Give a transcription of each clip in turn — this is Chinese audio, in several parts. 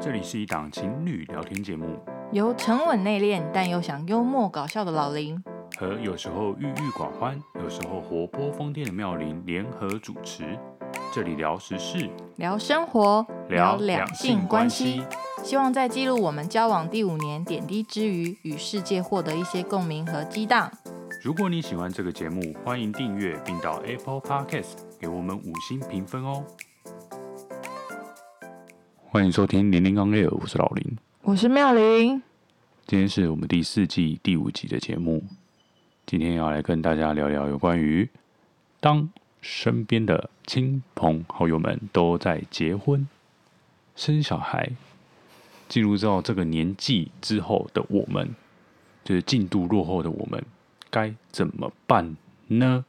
这里是一档情侣聊天节目，由沉稳内敛但又想幽默搞笑的老林和有时候郁郁寡欢、有时候活泼疯癫的妙龄联合主持。这里聊时事，聊生活，聊两性关系，希望在记录我们交往第五年点滴之余，与世界获得一些共鸣和激荡。如果你喜欢这个节目，欢迎订阅并到 Apple Podcast 给我们五星评分哦。欢迎收听《零零刚 Air》，我是老林，我是妙玲。今天是我们第四季第五集的节目。今天要来跟大家聊聊有关于当身边的亲朋好友们都在结婚、生小孩，进入到这个年纪之后的我们，就是进度落后的我们，该怎么办呢？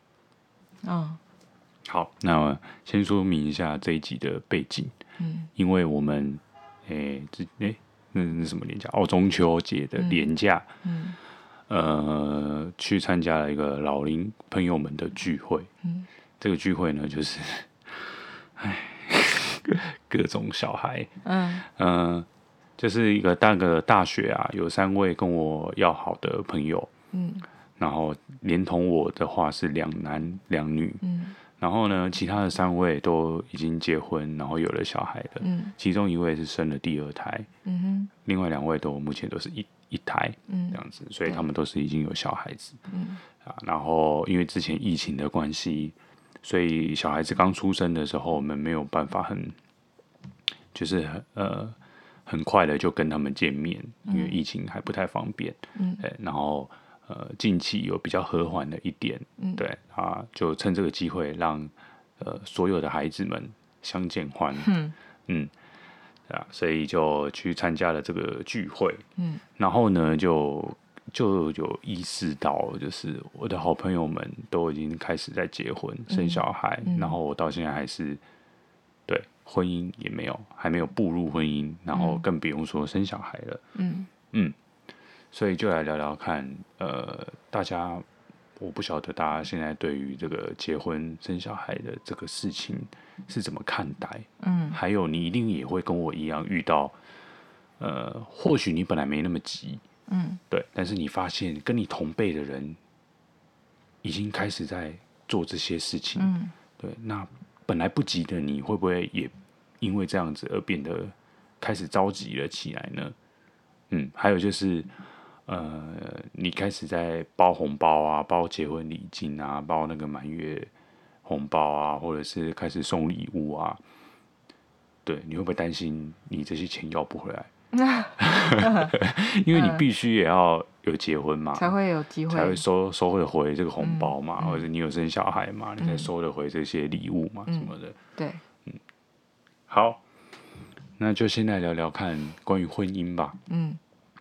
啊、哦，好，那先说明一下这一集的背景。嗯，因为我们，诶、欸，这诶、欸，那是什么年假？哦，中秋节的年假。嗯，呃，去参加了一个老龄朋友们的聚会。嗯，这个聚会呢，就是，哎，各种小孩。嗯，呃，就是一个大个大学啊，有三位跟我要好的朋友。嗯，然后连同我的话是两男两女。嗯。然后呢，其他的三位都已经结婚，然后有了小孩的。嗯，其中一位是生了第二胎。嗯哼，另外两位都目前都是一一胎。嗯，这样子，所以他们都是已经有小孩子。嗯，啊，然后因为之前疫情的关系，所以小孩子刚出生的时候，我们没有办法很，就是呃很快的就跟他们见面，因为疫情还不太方便。嗯，然后。呃，近期有比较和缓的一点，嗯、对啊，就趁这个机会让呃所有的孩子们相见欢，嗯嗯啊，所以就去参加了这个聚会，嗯，然后呢，就就有意识到，就是我的好朋友们都已经开始在结婚、嗯、生小孩，嗯、然后我到现在还是对婚姻也没有，还没有步入婚姻，然后更不用说生小孩了，嗯。嗯。所以就来聊聊看，呃，大家，我不晓得大家现在对于这个结婚生小孩的这个事情是怎么看待？嗯，还有你一定也会跟我一样遇到，呃，或许你本来没那么急，嗯，对，但是你发现跟你同辈的人已经开始在做这些事情，嗯，对，那本来不急的你会不会也因为这样子而变得开始着急了起来呢？嗯，还有就是。呃，你开始在包红包啊，包结婚礼金啊，包那个满月红包啊，或者是开始送礼物啊，对，你会不会担心你这些钱要不回来？因为你必须也要有结婚嘛，才会有机会，才会收收得回这个红包嘛，嗯、或者你有生小孩嘛，嗯、你才收得回这些礼物嘛，嗯、什么的。对，嗯，好，那就先来聊聊看关于婚姻吧。嗯。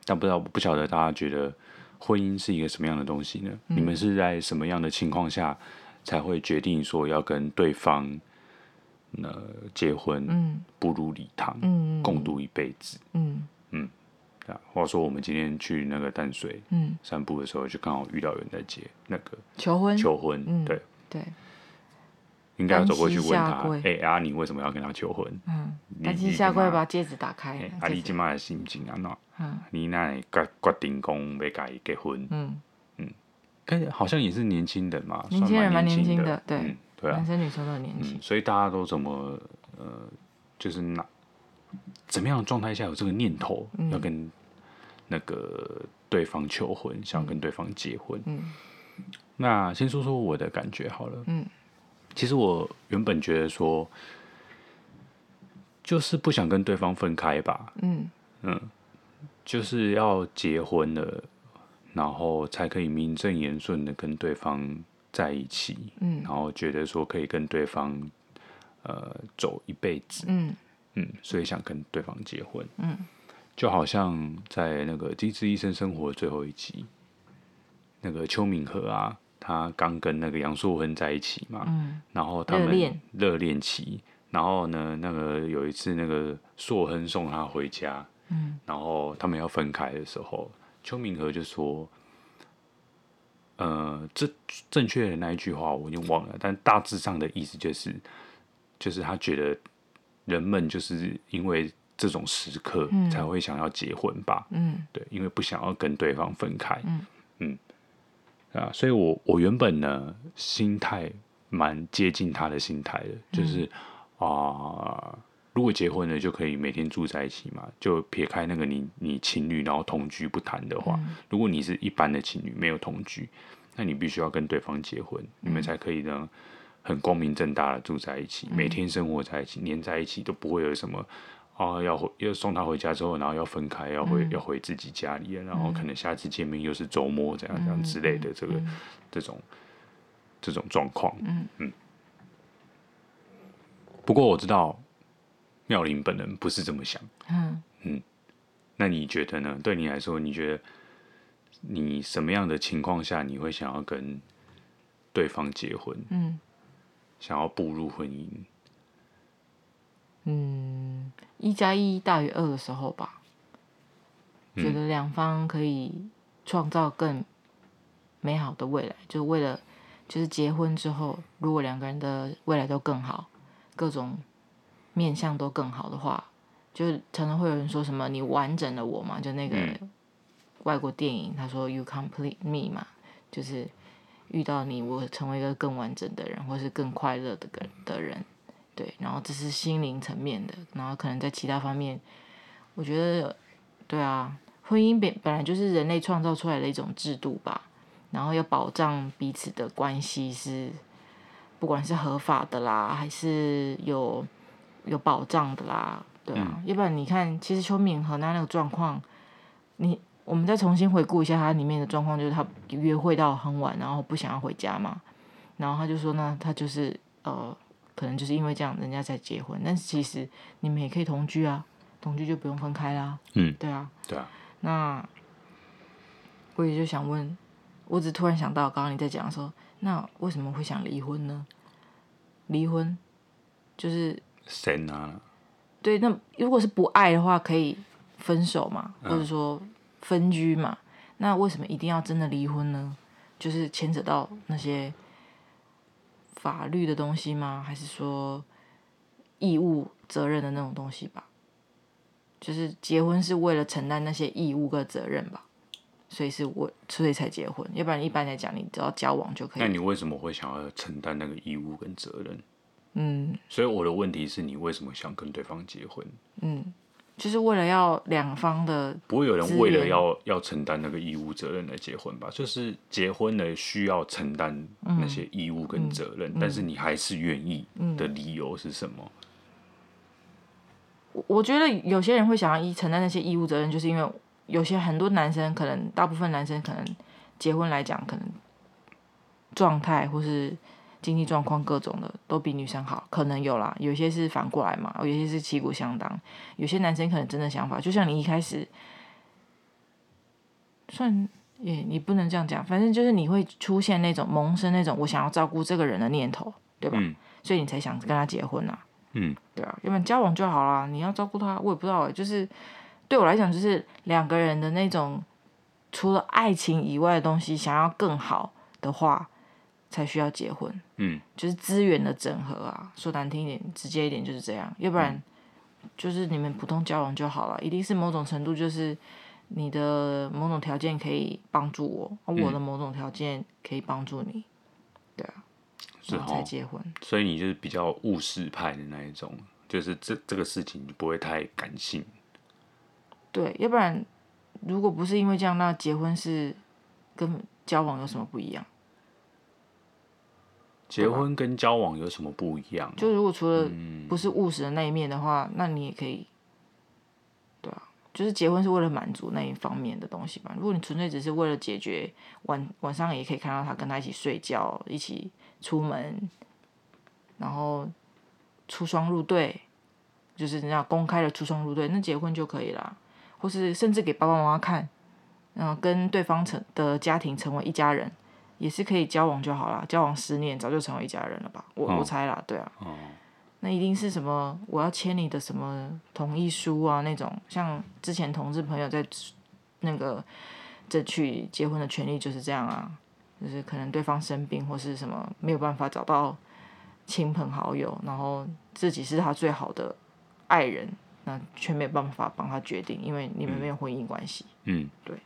但不知道，不晓得大家觉得婚姻是一个什么样的东西呢？嗯、你们是在什么样的情况下才会决定说要跟对方呃结婚，嗯、步入礼堂，嗯、共度一辈子？嗯嗯，啊，话说我们今天去那个淡水散步的时候，就刚好遇到有人在结那个求婚，求婚，对对。应该要走过去问他，哎、欸，阿、啊、你为什么要跟他求婚？嗯，单膝下跪把戒指打开。阿你今麦的心情安怎，嗯，你那决决定讲要跟他结婚？嗯嗯，跟好像也是年轻人嘛，年轻人蛮年轻的，的，对、嗯、对啊，男生女生都年轻、嗯，所以大家都怎么呃，就是那怎么样的状态下有这个念头，嗯、要跟那个对方求婚，想跟对方结婚？嗯，那先说说我的感觉好了，嗯。其实我原本觉得说，就是不想跟对方分开吧。嗯嗯，就是要结婚了，然后才可以名正言顺的跟对方在一起。嗯，然后觉得说可以跟对方呃走一辈子。嗯嗯，所以想跟对方结婚。嗯，就好像在那个《机智医生生活》最后一集，那个邱敏和啊。他刚跟那个杨硕亨在一起嘛，嗯、然后他们热恋。期，然后呢，那个有一次那个硕亨送他回家，嗯、然后他们要分开的时候，邱明和就说，呃，这正确的那一句话我已经忘了，但大致上的意思就是，就是他觉得人们就是因为这种时刻才会想要结婚吧？嗯，对，因为不想要跟对方分开。嗯。嗯，啊，所以我我原本呢心态蛮接近他的心态的，就是啊、如果结婚了就可以每天住在一起嘛，就撇开那个你你情侣然后同居不谈的话，嗯、如果你是一般的情侣没有同居，那你必须要跟对方结婚，嗯、你们才可以呢。很光明正大的住在一起，每天生活在一起，黏在一起，都不会有什么哦，要回要送他回家之后，然后要分开，要回要回自己家里，然后可能下次见面又是周末这样这样之类的，这个这种这种状况，嗯嗯。不过我知道妙玲本人不是这么想，嗯嗯。那你觉得呢？对你来说，你觉得你什么样的情况下你会想要跟对方结婚？嗯。想要步入婚姻，嗯，一加一大于二的时候吧，嗯、觉得两方可以创造更美好的未来，就为了就是结婚之后，如果两个人的未来都更好，各种面向都更好的话，就常常会有人说什么“你完整了我”嘛，就那个外国电影，他说 “You complete me” 嘛，就是。遇到你，我成为一个更完整的人，或是更快乐的个的人，对。然后这是心灵层面的，然后可能在其他方面，我觉得，对啊，婚姻本本来就是人类创造出来的一种制度吧。然后要保障彼此的关系是，不管是合法的啦，还是有有保障的啦，对啊。嗯、要不然你看，其实邱敏和他那个状况，你。我们再重新回顾一下他里面的状况，就是他约会到很晚，然后不想要回家嘛，然后他就说呢，他就是呃，可能就是因为这样，人家才结婚。但是其实你们也可以同居啊，同居就不用分开啦。嗯，对啊，对啊。那我也就想问，我只突然想到，刚刚你在讲的时候，那为什么会想离婚呢？离婚就是神啊。对，那如果是不爱的话，可以分手嘛，或者说。分居嘛，那为什么一定要真的离婚呢？就是牵扯到那些法律的东西吗？还是说义务责任的那种东西吧？就是结婚是为了承担那些义务跟责任吧，所以是我所以才结婚，要不然一般来讲，你只要交往就可以。那你为什么会想要承担那个义务跟责任？嗯，所以我的问题是你为什么想跟对方结婚？嗯。就是为了要两方的，不会有人为了要要承担那个义务责任来结婚吧？就是结婚了需要承担那些义务跟责任，嗯嗯、但是你还是愿意的理由是什么？我我觉得有些人会想要一承担那些义务责任，就是因为有些很多男生可能，大部分男生可能结婚来讲，可能状态或是。经济状况各种的都比女生好，可能有啦，有些是反过来嘛，有些是旗鼓相当，有些男生可能真的想法，就像你一开始，算也你不能这样讲，反正就是你会出现那种萌生那种我想要照顾这个人的念头，对吧？嗯、所以你才想跟他结婚呐、啊，嗯，对啊，要不然交往就好啦，你要照顾他，我也不知道哎，就是对我来讲，就是两个人的那种除了爱情以外的东西，想要更好的话。才需要结婚，嗯，就是资源的整合啊。说难听一点，直接一点就是这样。要不然，就是你们普通交往就好了。一定是某种程度，就是你的某种条件可以帮助我，而我的某种条件可以帮助你，对啊，然后才结婚。所以你就是比较务实派的那一种，就是这这个事情不会太感性。对，要不然如果不是因为这样，那结婚是跟交往有什么不一样？结婚跟交往有什么不一样啊？就如果除了不是务实的那一面的话，嗯，那你也可以，对啊，就是结婚是为了满足那一方面的东西吧。如果你纯粹只是为了解决晚晚上也可以看到他跟他一起睡觉，一起出门，然后出双入对，就是人家公开的出双入对，那结婚就可以了。或是甚至给爸爸妈妈看，嗯，跟对方成的家庭成为一家人。也是可以交往就好了，交往十年早就成为一家人了吧？我、哦、我猜啦，对啊，哦、那一定是什么？我要签你的什么同意书啊？那种像之前同志朋友在那个争取结婚的权利就是这样啊，就是可能对方生病或是什么没有办法找到亲朋好友，然后自己是他最好的爱人，那却没有办法帮他决定，因为你们没有婚姻关系。嗯，对。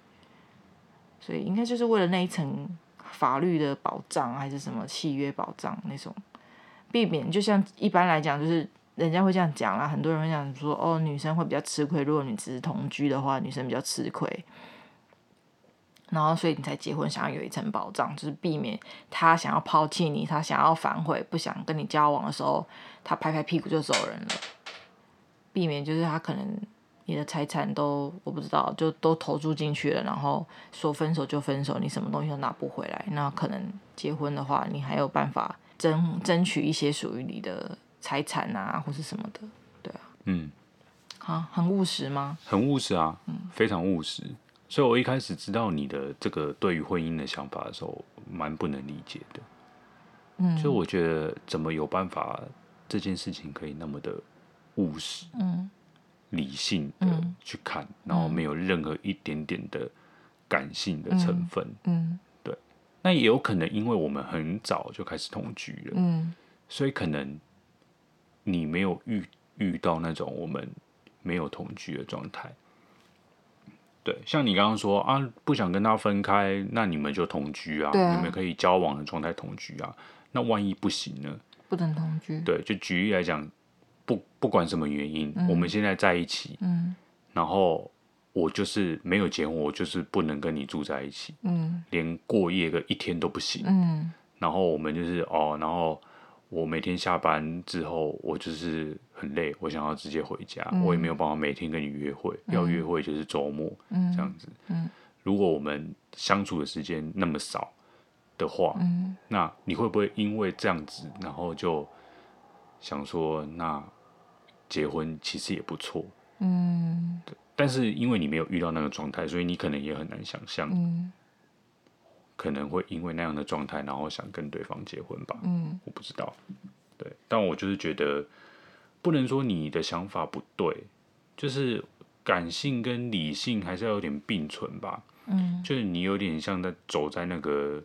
所以应该就是为了那一层法律的保障，还是什么契约保障那种，避免就像一般来讲，就是人家会这样讲啦，很多人会讲说，哦，女生会比较吃亏，如果你只是同居的话，女生比较吃亏。然后，所以你才结婚，想要有一层保障，就是避免他想要抛弃你，他想要反悔，不想跟你交往的时候，他拍拍屁股就走人了。避免就是他可能你的财产都我不知道，就都投注进去了，然后说分手就分手，你什么东西都拿不回来。那可能结婚的话，你还有办法争争取一些属于你的财产啊，或是什么的，对啊。嗯。啊，很务实吗？很务实啊，嗯，非常务实。所以，我一开始知道你的这个对于婚姻的想法的时候，蛮不能理解的。嗯，所以我觉得怎么有办法这件事情可以那么的务实、嗯，理性的去看，嗯，然后没有任何一点点的感性的成分。嗯，对。那也有可能因为我们很早就开始同居了，嗯，所以可能你没有遇遇到那种我们没有同居的状态。对，像你刚刚说啊，不想跟他分开，那你们就同居啊，啊你们可以交往的状态同居啊。那万一不行呢？不能同居。对，就举例来讲，不不管什么原因，嗯，我们现在在一起，嗯，然后我就是没有结婚，我就是不能跟你住在一起，嗯，连过夜个一天都不行，嗯，然后我们就是哦，然后。我每天下班之后，我就是很累，我想要直接回家，嗯、我也没有办法每天跟你约会，嗯、要约会就是周末、嗯、这样子、嗯。如果我们相处的时间那么少的话、嗯，那你会不会因为这样子，然后就想说，那结婚其实也不错？嗯，但是因为你没有遇到那个状态，所以你可能也很难想象。嗯可能会因为那样的状态，然后想跟对方结婚吧。嗯，我不知道。对，但我就是觉得，不能说你的想法不对，就是感性跟理性还是要有点并存吧。嗯，就是你有点像在走在那个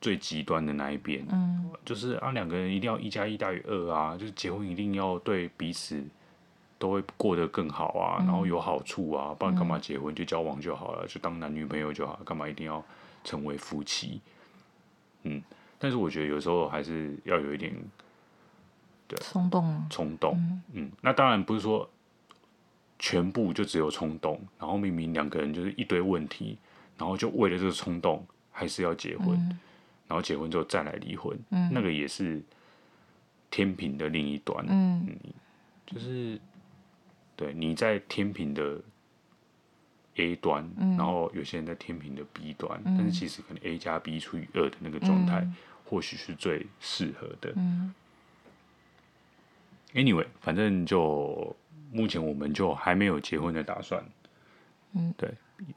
最极端的那一边。嗯，就是啊，两个人一定要一加一大于二啊，就是结婚一定要对彼此都会过得更好啊，嗯、然后有好处啊，不然干嘛结婚？就交往就好了，就当男女朋友就好，干嘛一定要？成为夫妻，嗯，但是我觉得有时候还是要有一点，对，冲动，冲动，嗯，嗯，那当然不是说全部就只有冲动，然后明明两个人就是一堆问题，然后就为了这个冲动还是要结婚，嗯，然后结婚之后再来离婚，嗯，那个也是天平的另一端，嗯，嗯，就是对你在天平的。A 端，然后有些人在天平的 B 端，嗯、但是其实可能 A 加 B 除以二的那个状态，嗯、或许是最适合的。嗯、Anyway，反正就目前我们就还没有结婚的打算。嗯、对，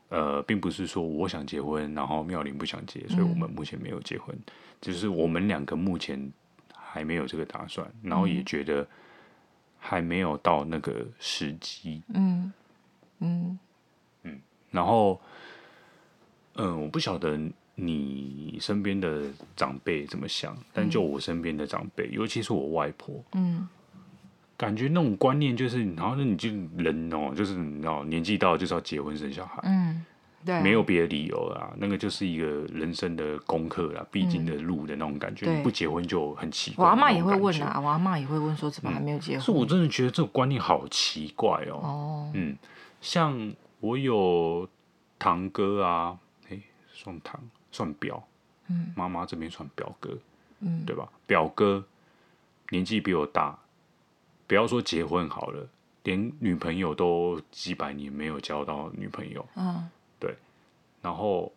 呃，并不是说我想结婚，然后妙玲不想结，所以我们目前没有结婚。嗯、就是我们两个目前还没有这个打算，然后也觉得还没有到那个时机。嗯嗯嗯。然后，嗯，我不晓得你身边的长辈怎么想，但就我身边的长辈，嗯、尤其是我外婆，嗯，感觉那种观念就是，然后那你就人哦，就是你知道，年纪到了就是要结婚生小孩，嗯，对，没有别的理由啦，那个就是一个人生的功课啦，必经的路的那种感觉，不结婚就很奇怪。我阿妈也会问啊，我阿妈也会问说，怎么还没有结婚？是、嗯、我真的觉得这个观念好奇怪哦，哦，嗯，像。我有堂哥啊，诶、欸，算堂算表，嗯，妈妈这边算表哥，嗯，对吧？表哥年纪比我大，不要说结婚好了，连女朋友都几百年没有交到女朋友，嗯，对，然后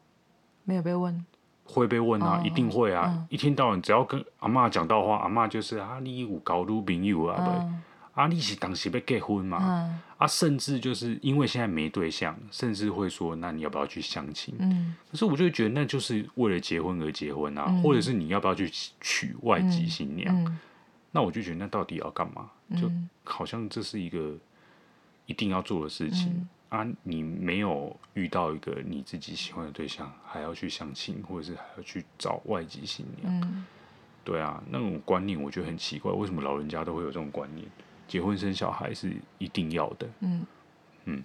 没有被问，会被问啊，哦、一定会啊，嗯、一天到晚只要跟阿妈讲到话，阿妈就是啊，你有交女朋友啊，对、嗯。啊，你是当时被结婚嘛？嗯、啊，甚至就是因为现在没对象，甚至会说，那你要不要去相亲？嗯，可是我就觉得那就是为了结婚而结婚啊，嗯、或者是你要不要去娶外籍新娘？那我就觉得那到底要干嘛？就好像这是一个一定要做的事情、嗯、啊！你没有遇到一个你自己喜欢的对象，还要去相亲，或者是还要去找外籍新娘？嗯、对啊，那种观念我觉得很奇怪，为什么老人家都会有这种观念？结婚生小孩是一定要的。嗯嗯，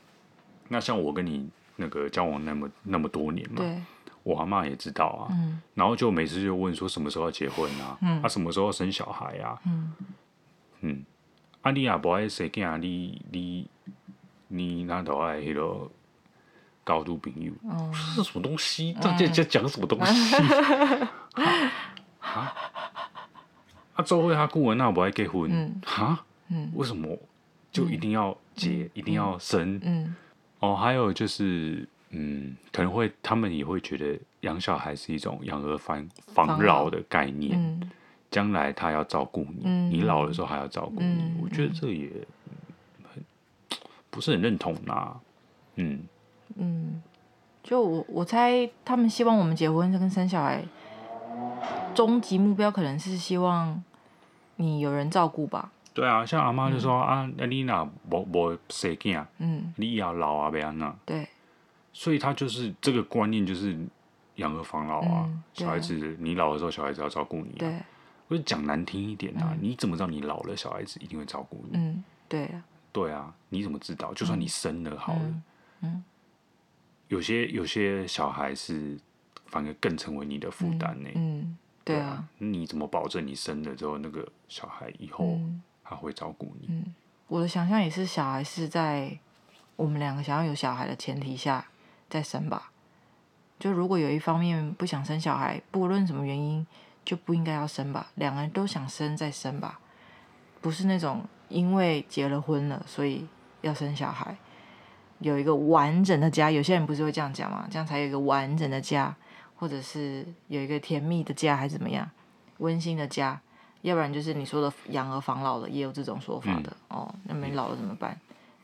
那像我跟你那个交往那么那么多年嘛，对，我阿妈也知道啊。嗯，然后就每次就问说什么时候要结婚啊？嗯，啊什么时候要生小孩啊？嗯嗯，啊你也不爱生囝，你你你哪都爱迄个交女朋友？哦，这是什么东西？这这这讲什么东西？啊？啊，做伙他顾问那不爱结婚？嗯，哈？嗯，为什么就一定要结，一定要生？嗯，哦，还有就是，嗯，可能会他们也会觉得养小孩是一种养儿防防老的概念。嗯，将来他要照顾你，你老的时候还要照顾你。我觉得这也很不是很认同呐。嗯嗯，就我我猜他们希望我们结婚跟生小孩，终极目标可能是希望你有人照顾吧。对啊，像阿妈就说、嗯、啊，那你那无无生囝，嗯，你要老啊，要安那？对，所以他就是这个观念，就是养儿防老啊。嗯、小孩子，你老的时候，小孩子要照顾你、啊。对，我就讲难听一点啊，嗯、你怎么知道你老了，小孩子一定会照顾你？嗯，对啊。对啊，你怎么知道？就算你生了好了，嗯嗯、有些有些小孩是反而更成为你的负担呢。嗯，对啊。你怎么保证你生了之后，那个小孩以后？嗯他会照顾你。嗯，我的想象也是，小孩是在我们两个想要有小孩的前提下再生吧。就如果有一方面不想生小孩，不论什么原因，就不应该要生吧。两个人都想生再生吧，不是那种因为结了婚了所以要生小孩，有一个完整的家。有些人不是会这样讲吗？这样才有一个完整的家，或者是有一个甜蜜的家，还是怎么样，温馨的家。要不然就是你说的养儿防老了，也有这种说法的、嗯、哦。那没老了怎么办？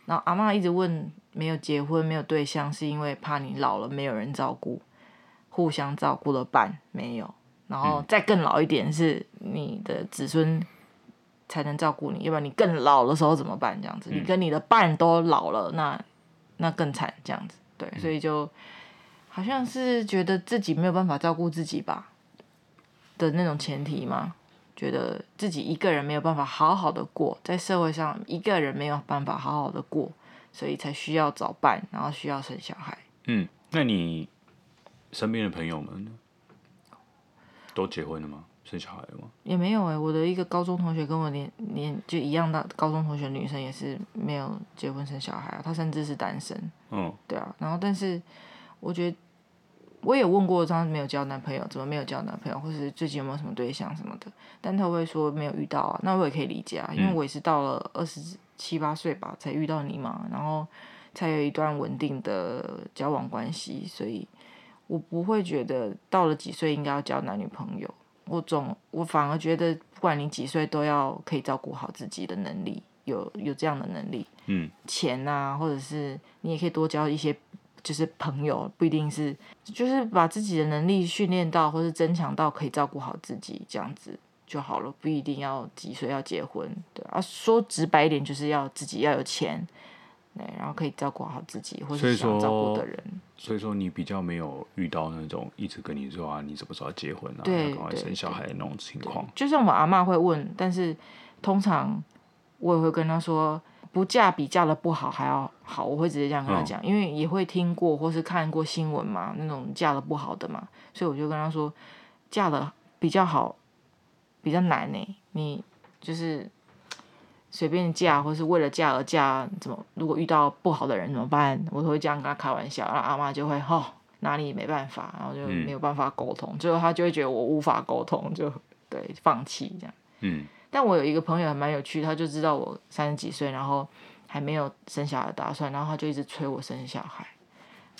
然后阿嬷一直问，没有结婚没有对象，是因为怕你老了没有人照顾，互相照顾的伴没有。然后再更老一点，是你的子孙才能照顾你。要不然你更老的时候怎么办？这样子，你跟你的伴都老了，那那更惨。这样子，对，所以就好像是觉得自己没有办法照顾自己吧的那种前提嘛。觉得自己一个人没有办法好好的过，在社会上一个人没有办法好好的过，所以才需要找伴，然后需要生小孩。嗯，那你身边的朋友们呢？都结婚了吗？生小孩了吗？也没有哎、欸，我的一个高中同学跟我年年就一样的高中同学，女生也是没有结婚生小孩啊，她甚至是单身。嗯，对啊，然后但是我觉得。我也问过他没有交男朋友，怎么没有交男朋友，或是最近有没有什么对象什么的，但他会说没有遇到啊，那我也可以理解啊，因为我也是到了二十七八岁吧才遇到你嘛，然后才有一段稳定的交往关系，所以我不会觉得到了几岁应该要交男女朋友，我总我反而觉得不管你几岁都要可以照顾好自己的能力，有有这样的能力，嗯，钱啊，或者是你也可以多交一些。就是朋友不一定是，就是把自己的能力训练到，或是增强到可以照顾好自己这样子就好了，不一定要几岁要结婚，对啊，说直白一点就是要自己要有钱，对，然后可以照顾好自己或是想照顾的人。所以说你比较没有遇到那种一直跟你说啊，你什么时候要结婚啊，对，赶快生小孩的那种情况。就像我阿妈会问，但是通常我也会跟她说。不嫁比嫁的不好还要好，我会直接这样跟他讲，嗯、因为也会听过或是看过新闻嘛，那种嫁的不好的嘛，所以我就跟他说，嫁的比较好，比较难呢。你就是随便嫁，或是为了嫁而嫁，怎么如果遇到不好的人怎么办？我都会这样跟他开玩笑，然后阿妈就会吼、哦，哪里没办法，然后就没有办法沟通，最后他就会觉得我无法沟通，就对放弃这样。嗯。但我有一个朋友还蛮有趣，他就知道我三十几岁，然后还没有生小孩的打算，然后他就一直催我生小孩。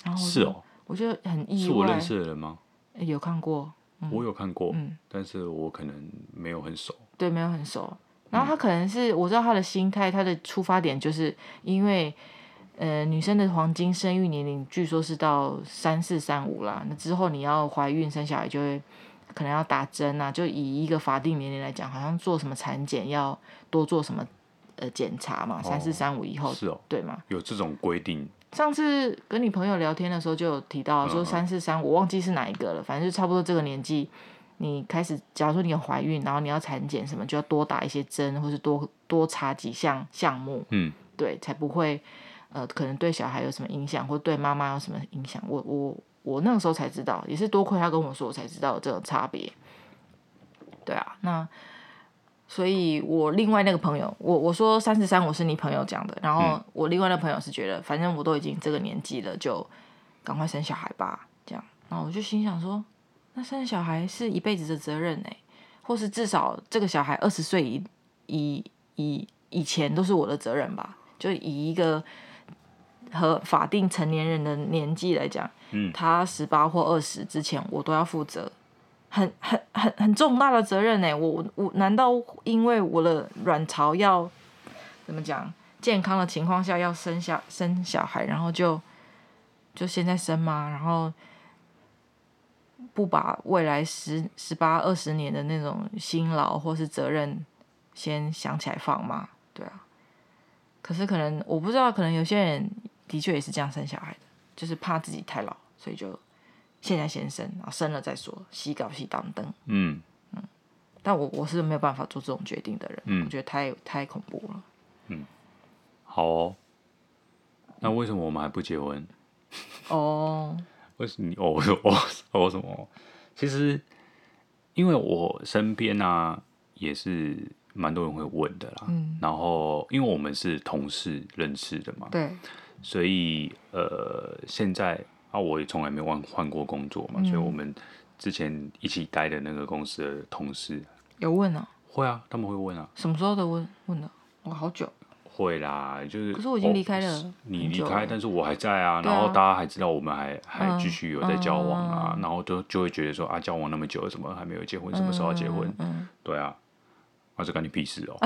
然后是哦，我觉得很意外。是我认识的人吗？有看过，嗯、我有看过，嗯，但是我可能没有很熟。对，没有很熟。然后他可能是、嗯、我知道他的心态，他的出发点就是因为，呃，女生的黄金生育年龄据说是到三四三五啦，那之后你要怀孕生小孩就会。可能要打针啊，就以一个法定年龄来讲，好像做什么产检要多做什么呃检查嘛，三四三五以后，是哦，对吗？有这种规定。上次跟你朋友聊天的时候就有提到说三四三五，我忘记是哪一个了，反正就差不多这个年纪，你开始，假如说你有怀孕，然后你要产检什么，就要多打一些针，或是多多查几项项目，嗯，对，才不会呃，可能对小孩有什么影响，或对妈妈有什么影响。我我我那个时候才知道，也是多亏他跟我说，我才知道这个差别。对啊，那所以，我另外那个朋友，我我说三十三，我是你朋友讲的，然后我另外那朋友是觉得，反正我都已经这个年纪了，就赶快生小孩吧，这样。然后我就心想说。那生小孩是一辈子的责任哎，或是至少这个小孩二十岁以以以以前都是我的责任吧？就以一个和法定成年人的年纪来讲，嗯，他十八或二十之前，我都要负责，很很很很重大的责任呢！我我难道因为我的卵巢要怎么讲健康的情况下要生下生小孩，然后就就现在生吗？然后。不把未来十十八二十年的那种辛劳或是责任先想起来放吗？对啊。可是可能我不知道，可能有些人的确也是这样生小孩的，就是怕自己太老，所以就现在先生，然后生了再说，洗搞洗当灯。嗯嗯。但我我是没有办法做这种决定的人，嗯，我觉得太太恐怖了。嗯。好哦。那为什么我们还不结婚？哦。为什么你？哦，我说哦，哦什么？其实，因为我身边啊，也是蛮多人会问的啦。嗯。然后，因为我们是同事认识的嘛，对。所以，呃，现在啊，我也从来没有换换过工作嘛，嗯，所以我们之前一起待的那个公司的同事有问啊？会啊，他们会问啊。什么时候的问问的？我，好久。会啦，就是。可是我已经离开了。哦、你离开，但是我还在啊。然后大家还知道我们还、啊、还继续有在交往啊。嗯、然后就就会觉得说啊，交往那么久，怎么还没有结婚？什么时候要结婚？对啊，那是关你屁事哦。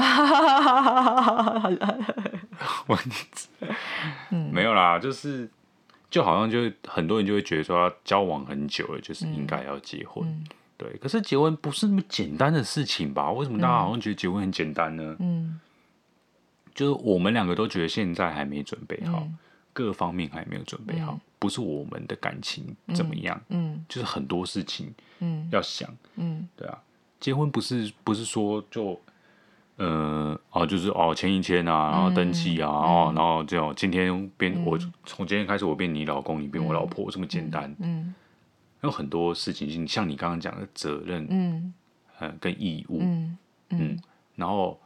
我没有啦，就是就好像就很多人就会觉得说，交往很久了，就是应该要结婚。嗯、对，可是结婚不是那么简单的事情吧？为什么大家好像觉得结婚很简单呢？嗯。就是我们两个都觉得现在还没准备好，嗯、各方面还没有准备好，嗯、不是我们的感情怎么样，嗯嗯、就是很多事情，要想，嗯嗯、对啊，结婚不是不是说就，呃，哦，就是哦，签一签啊，然后登记啊，嗯、哦，然后这样，今天变、嗯、我从今天开始我变你老公，你变我老婆，嗯、这么简单，嗯。嗯、有很多事情，像你刚刚讲的责任，嗯，呃，跟义务，嗯，嗯。然后。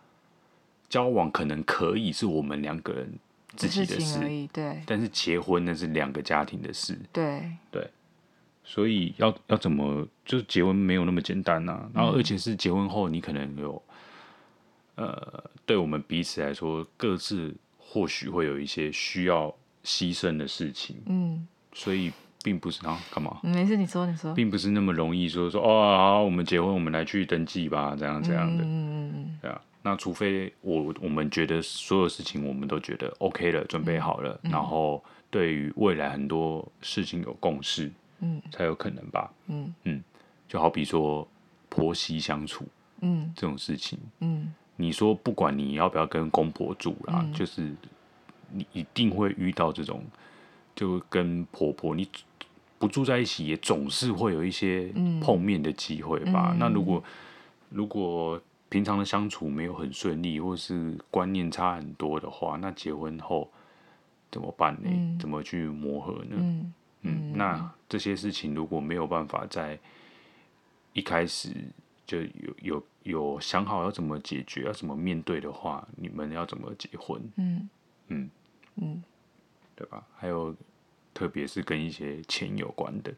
交往可能可以是我们两个人自己的事，对。但是结婚那是两个家庭的事，对。对。所以要要怎么，就是结婚没有那么简单呐、啊。然后而且是结婚后，你可能有，嗯、呃，对我们彼此来说，各自或许会有一些需要牺牲的事情，嗯。所以并不是啊，干嘛？没事，你说你说，并不是那么容易说说哦，好，我们结婚，我们来去登记吧，这样这样的，嗯嗯嗯，对啊。那除非我我们觉得所有事情我们都觉得 OK 了，准备好了，嗯、然后对于未来很多事情有共识，嗯，才有可能吧，嗯。嗯，就好比说婆媳相处，嗯，这种事情，嗯，你说不管你要不要跟公婆住啦，嗯、就是你一定会遇到这种，就跟婆婆你不住在一起，也总是会有一些碰面的机会吧。嗯、那如果如果平常的相处没有很顺利，或是观念差很多的话，那结婚后怎么办呢？嗯、怎么去磨合呢？嗯，嗯，那这些事情如果没有办法在一开始就有有有想好要怎么解决，要怎么面对的话，你们要怎么结婚？嗯嗯嗯，对吧？还有，特别是跟一些钱有关的，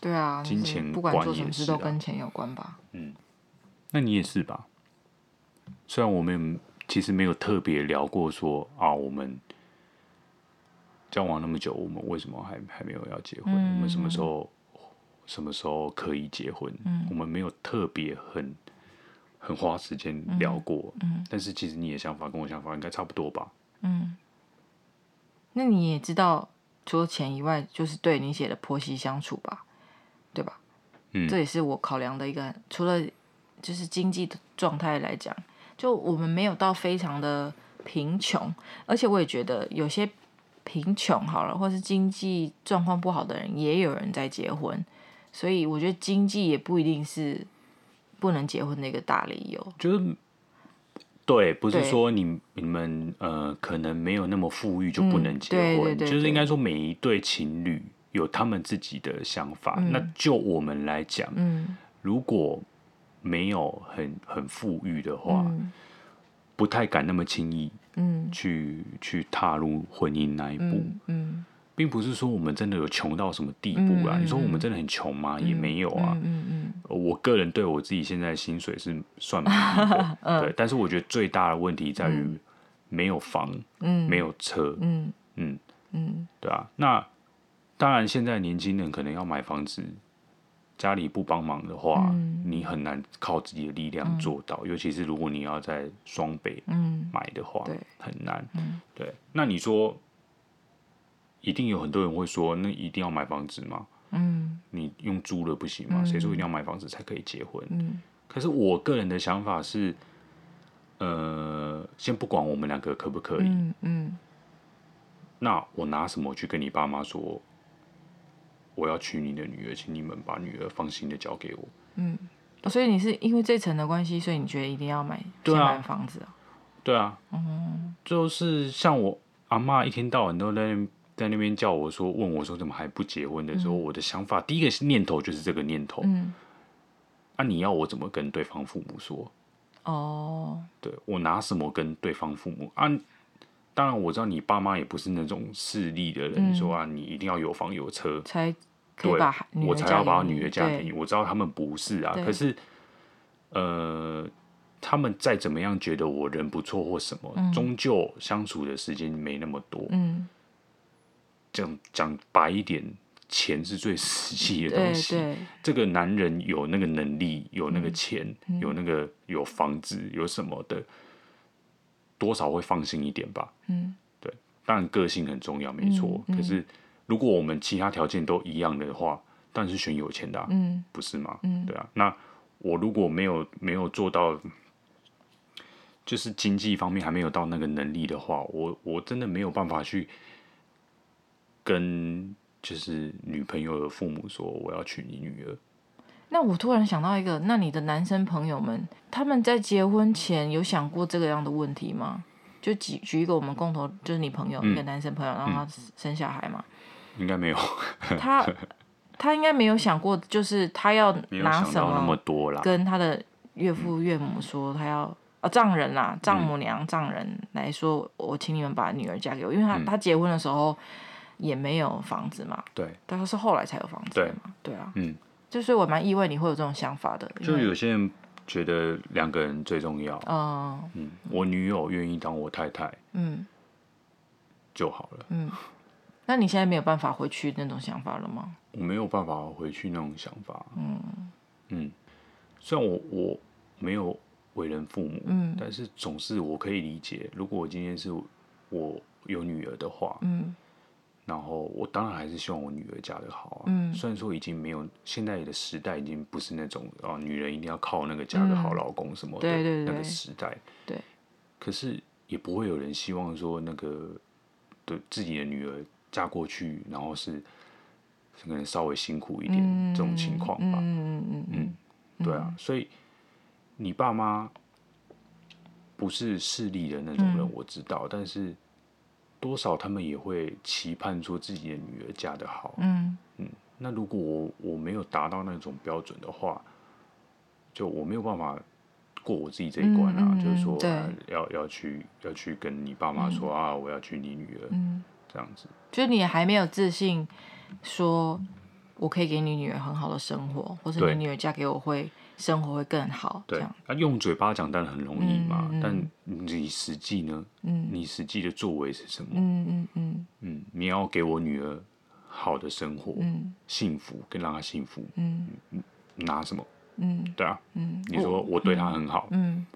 对啊，金钱不管做什么事都跟钱有关吧？嗯，那你也是吧？虽然我们其实没有特别聊过说啊，我们交往那么久，我们为什么还还没有要结婚？嗯、我们什么时候什么时候可以结婚？嗯、我们没有特别很很花时间聊过。但是其实你的想法跟我想法应该差不多吧？嗯。那你也知道，除了钱以外，就是对你写的婆媳相处吧，对吧？嗯。这也是我考量的一个，除了就是经济的状态来讲。就我们没有到非常的贫穷，而且我也觉得有些贫穷好了，或是经济状况不好的人，也有人在结婚，所以我觉得经济也不一定是不能结婚的一个大理由。就是对，不是说你你们呃可能没有那么富裕就不能结婚，嗯、对对对对，就是应该说每一对情侣有他们自己的想法。嗯、那就我们来讲，嗯，如果没有很很富裕的话，嗯、不太敢那么轻易，嗯，去去踏入婚姻那一步，嗯。嗯并不是说我们真的有穷到什么地步啦。嗯、你说我们真的很穷吗？嗯、也没有啊。嗯嗯嗯、我个人对我自己现在薪水是算满意的，嗯、对。但是我觉得最大的问题在于没有房，嗯、没有车，嗯嗯嗯，对啊。那当然，现在年轻人可能要买房子，家里不帮忙的话，嗯、你很难靠自己的力量做到。嗯、尤其是如果你要在双北买的话，嗯、很难。嗯、对。那你说？一定有很多人会说，那一定要买房子吗？嗯，你用租了不行吗？谁、嗯、说一定要买房子才可以结婚？嗯，可是我个人的想法是，呃，先不管我们两个可不可以，嗯，嗯，那我拿什么去跟你爸妈说，我要娶你的女儿，请你们把女儿放心的交给我？嗯，所以你是因为这层的关系，所以你觉得一定要买，对啊，买房子啊？对啊，嗯，就是像我阿妈一天到晚都在。在那边叫我说，问我说怎么还不结婚的时候，嗯、我的想法第一个念头就是这个念头。嗯，啊，你要我怎么跟对方父母说？哦，对，我拿什么跟对方父母啊？当然我知道你爸妈也不是那种势利的人，嗯、说啊，你一定要有房有车才对我才要把女儿嫁给你。我知道他们不是啊，可是呃，他们再怎么样觉得我人不错或什么，嗯、终究相处的时间没那么多。嗯。讲讲白一点，钱是最 实际的东西。这个男人有那个能力，有那个钱，嗯、有那个有房子，有什么的，多少会放心一点吧。嗯，对，当然个性很重要，没错。可是如果我们其他条件都一样的话，当然是选有钱的、啊，嗯，不是吗？嗯，对啊。那我如果没有没有做到，就是经济方面还没有到那个能力的话，我我真的没有办法去。跟就是女朋友的父母说，我要娶你女儿。那我突然想到一个，那你的男生朋友们他们在结婚前有想过这个样的问题吗？就举举一个我们共同就是你朋友、嗯、一个男生朋友，然后他生小孩嘛？应该没有。他他应该没有想过，就是他要拿什么那么多啦，跟他的岳父岳母说他要啊丈人啦、丈母娘、丈人来说，我请你们把女儿嫁给我，因为他、嗯、他结婚的时候。也没有房子嘛，对，但是是后来才有房子嘛，对，对啊，嗯，就是我蛮意外你会有这种想法的，就有些人觉得两个人最重要，嗯嗯，我女友愿意当我太太，嗯，就好了，嗯，那你现在没有办法回去那种想法了吗？我没有办法回去那种想法，嗯嗯，虽然我我没有为人父母，嗯，但是总是我可以理解，如果我今天是我有女儿的话，嗯。然后我当然还是希望我女儿嫁得好啊。嗯，虽然说已经没有现在的时代已经不是那种啊，女人一定要靠那个嫁个好老公什么的那个时代。对。可是也不会有人希望说那个对自己的女儿嫁过去，然后是可能稍微辛苦一点这种情况吧。嗯嗯嗯对啊，所以你爸妈不是势利的那种人，我知道，但是。多少他们也会期盼说自己的女儿嫁得好，嗯嗯。那如果我我没有达到那种标准的话，就我没有办法过我自己这一关啊。嗯嗯、就是说，啊、要要去要去跟你爸妈说、嗯、啊，我要娶你女儿，嗯、这样子。就你还没有自信，说我可以给你女儿很好的生活，或者你女儿嫁给我会。生活会更好。对，啊，用嘴巴讲当然很容易嘛，嗯嗯、但你实际呢？嗯，你实际的作为是什么？嗯嗯嗯嗯，嗯，你要给我女儿好的生活，嗯，幸福，更让她幸福，嗯，拿什么？嗯，对啊，嗯，你说我对她很好，嗯，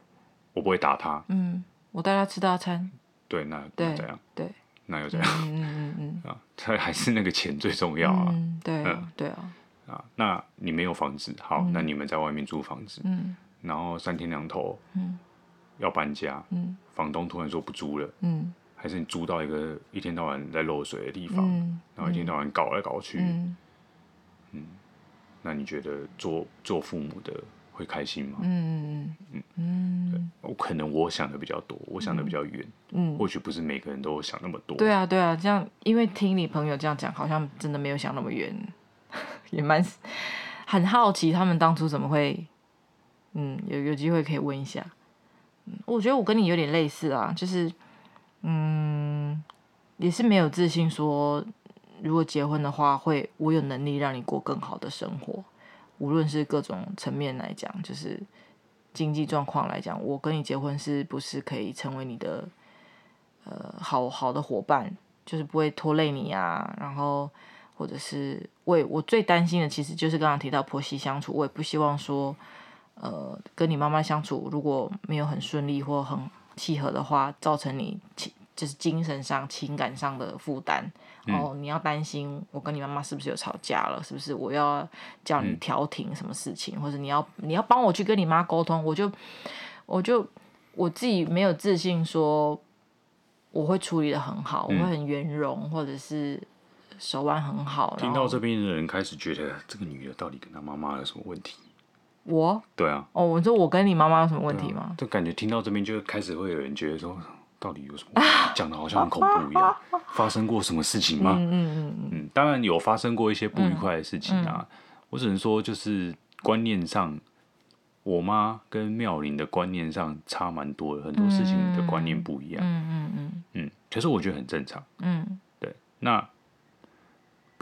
我不会打她，嗯，我带她吃大餐，对，那那这样？对，那又怎样？嗯嗯嗯啊，他还是那个钱最重要啊，嗯对啊，对啊。啊，那你没有房子，好，嗯、那你们在外面租房子，嗯，然后三天两头，嗯，要搬家，嗯，房东突然说不租了，嗯，还是你租到一个一天到晚在漏水的地方，嗯、然后一天到晚搞来搞去，嗯，嗯，那你觉得做做父母的会开心吗？嗯嗯嗯嗯，对，我可能我想的比较多，我想的比较远，嗯，或许不是每个人都想那么多。对啊对啊，这样因为听你朋友这样讲，好像真的没有想那么远，也蛮很好奇他们当初怎么会，嗯，有有机会可以问一下。嗯，我觉得我跟你有点类似啊，就是，嗯，也是没有自信说，如果结婚的话，会我有能力让你过更好的生活。无论是各种层面来讲，就是经济状况来讲，我跟你结婚是不是可以成为你的呃好好的伙伴，就是不会拖累你啊。然后或者是我我最担心的，其实就是刚刚提到婆媳相处，我也不希望说呃跟你妈妈相处如果没有很顺利或很契合的话，造成你就是精神上、情感上的负担。哦，你要担心我跟你妈妈是不是有吵架了？是不是我要叫你调停什么事情？嗯、或者你要你要帮我去跟你妈沟通？我就我就我自己没有自信说我会处理的很好，嗯、我会很圆融，或者是手腕很好。听到这边的人开始觉得这个女的到底跟她妈妈有什么问题？我对啊，哦，我说我跟你妈妈有什么问题吗？啊、就感觉听到这边就开始会有人觉得说。到底有什么？讲的好像很恐怖一样。发生过什么事情吗？嗯嗯嗯，当然有发生过一些不愉快的事情啊。我只能说，就是观念上，我妈跟妙玲的观念上差蛮多的，很多事情的观念不一样。嗯嗯嗯嗯。可是我觉得很正常。嗯，对。那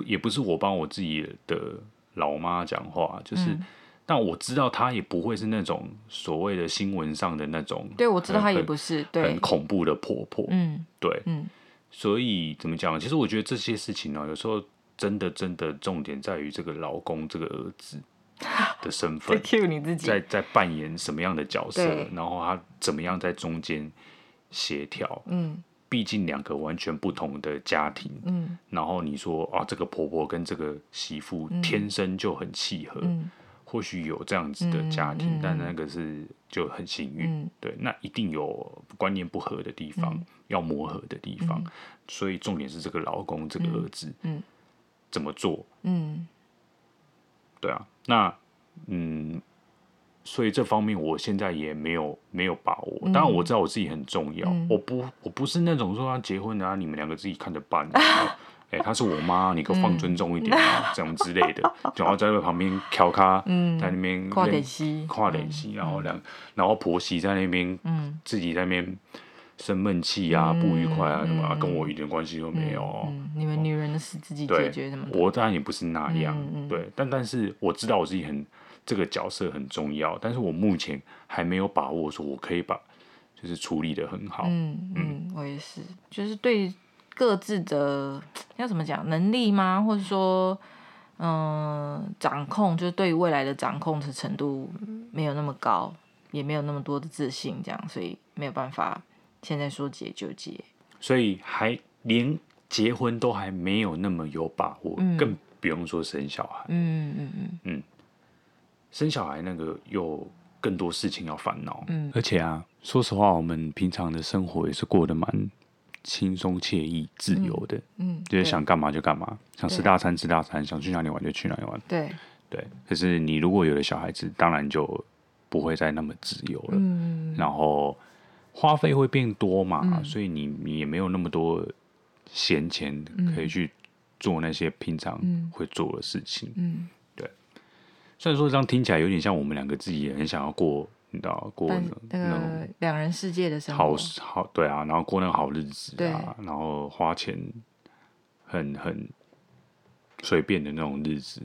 也不是我帮我自己的老妈讲话，就是。但我知道她也不会是那种所谓的新闻上的那种，对，我知道她也不是对很恐怖的婆婆，嗯，对，嗯，所以怎么讲？其实我觉得这些事情呢，有时候真的真的重点在于这个老公这个儿子的身 份，在在扮演什么样的角色，然后他怎么样在中间协调，嗯，毕竟两个完全不同的家庭，嗯，然后你说啊，这个婆婆跟这个媳妇天生就很契合，嗯。或许有这样子的家庭，嗯嗯、但那个是就很幸运。嗯、对，那一定有观念不合的地方，嗯、要磨合的地方。嗯、所以重点是这个老公，这个儿子，嗯，怎么做？嗯，对啊，那嗯，所以这方面我现在也没有没有把握。当然我知道我自己很重要，嗯、我不我不是那种说要结婚啊，你们两个自己看着办。哎，她是我妈，你可放尊重一点啊，这样之类的，然后在那旁边调咖，在那边跨点戏，跨点戏，然后两，然后婆媳在那边，自己在那边生闷气啊，不愉快啊，什么跟我一点关系都没有。你们女人的事自己解决，什么？我当然也不是那样，对，但但是我知道我自己很这个角色很重要，但是我目前还没有把握说我可以把就是处理的很好。嗯嗯，我也是，就是对。各自的要怎么讲能力吗？或者说，嗯、呃，掌控就是对于未来的掌控的程度没有那么高，也没有那么多的自信，这样，所以没有办法现在说结就结。所以还连结婚都还没有那么有把握，嗯、更不用说生小孩。嗯嗯嗯嗯，生小孩那个又更多事情要烦恼。嗯，而且啊，说实话，我们平常的生活也是过得蛮。轻松惬意、自由的，嗯，嗯就是想干嘛就干嘛，想吃大餐吃大餐，想去哪里玩就去哪里玩。对对，可是你如果有了小孩子，当然就不会再那么自由了。嗯，然后花费会变多嘛，嗯、所以你你也没有那么多闲钱可以去做那些平常会做的事情。嗯，嗯对。虽然说这样听起来有点像我们两个自己也很想要过。你知道过那个两人世界的生活，好好对啊，然后过那个好日子啊，然后花钱很很随便的那种日子，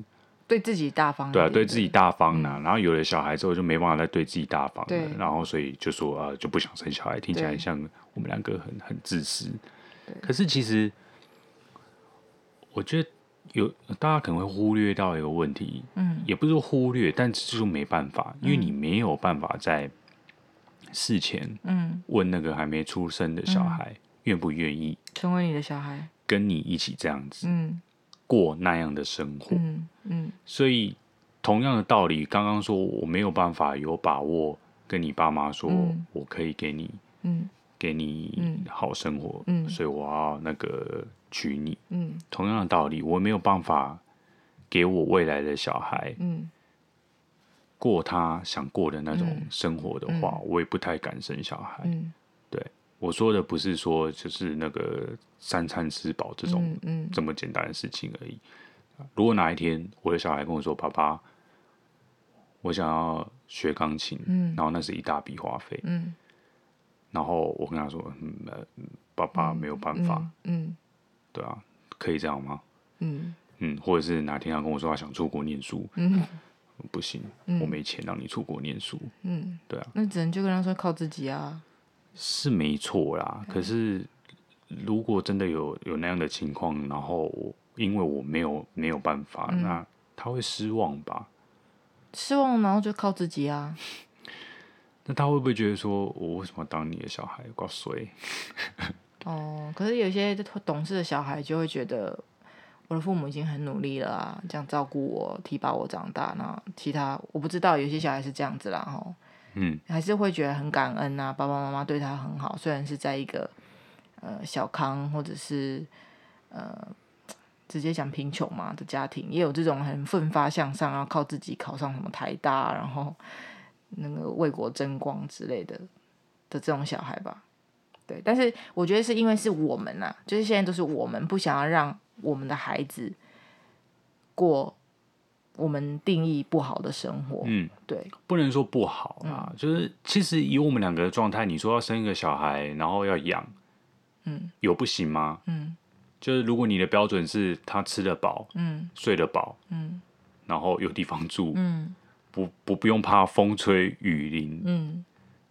对自己大方，对啊，对自己大方呢、啊。嗯、然后有了小孩之后就没办法再对自己大方了，然后所以就说啊，就不想生小孩，听起来像我们两个很很自私。可是其实我觉得。有大家可能会忽略到一个问题，嗯，也不是说忽略，但就是没办法，因为你没有办法在事前，嗯，问那个还没出生的小孩愿不愿意成为你的小孩，跟你一起这样子，嗯，过那样的生活，嗯嗯，所以同样的道理，刚刚说我没有办法有把握跟你爸妈说，我可以给你，嗯，给你好生活，嗯，所以我要那个。娶你，嗯，同样的道理，我没有办法给我未来的小孩，嗯，过他想过的那种生活的话，嗯、我也不太敢生小孩。嗯、对，我说的不是说就是那个三餐吃饱这种、嗯嗯、这么简单的事情而已。如果哪一天我的小孩跟我说：“爸爸，我想要学钢琴。嗯”然后那是一大笔花费。嗯、然后我跟他说：“嗯，爸爸没有办法。嗯”嗯、对啊，可以这样吗？嗯嗯，或者是哪天他跟我说他想出国念书。嗯不行，嗯、我没钱让你出国念书。嗯，对啊，那只能就跟他说靠自己啊。是没错啦，可是如果真的有有那样的情况，然后我因为我没有没有办法，嗯、那他会失望吧？失望，然后就靠自己啊。那他会不会觉得说，我为什么当你的小孩挂衰？哦，可是有些懂事的小孩就会觉得。我的父母已经很努力了啊，这样照顾我，提拔我长大。那其他我不知道，有些小孩是这样子啦，吼，嗯，还是会觉得很感恩啊，爸爸妈妈对他很好，虽然是在一个呃小康或者是呃直接讲贫穷嘛的家庭，也有这种很奋发向上，然后靠自己考上什么台大，然后那个为国争光之类的的这种小孩吧。对，但是我觉得是因为是我们呐，就是现在都是我们不想要让。我们的孩子过我们定义不好的生活，嗯，对，不能说不好啊，嗯、就是其实以我们两个的状态，你说要生一个小孩，然后要养，嗯，有不行吗？嗯，就是如果你的标准是他吃得饱，嗯，睡得饱，嗯，然后有地方住，嗯，不不不用怕风吹雨淋，嗯，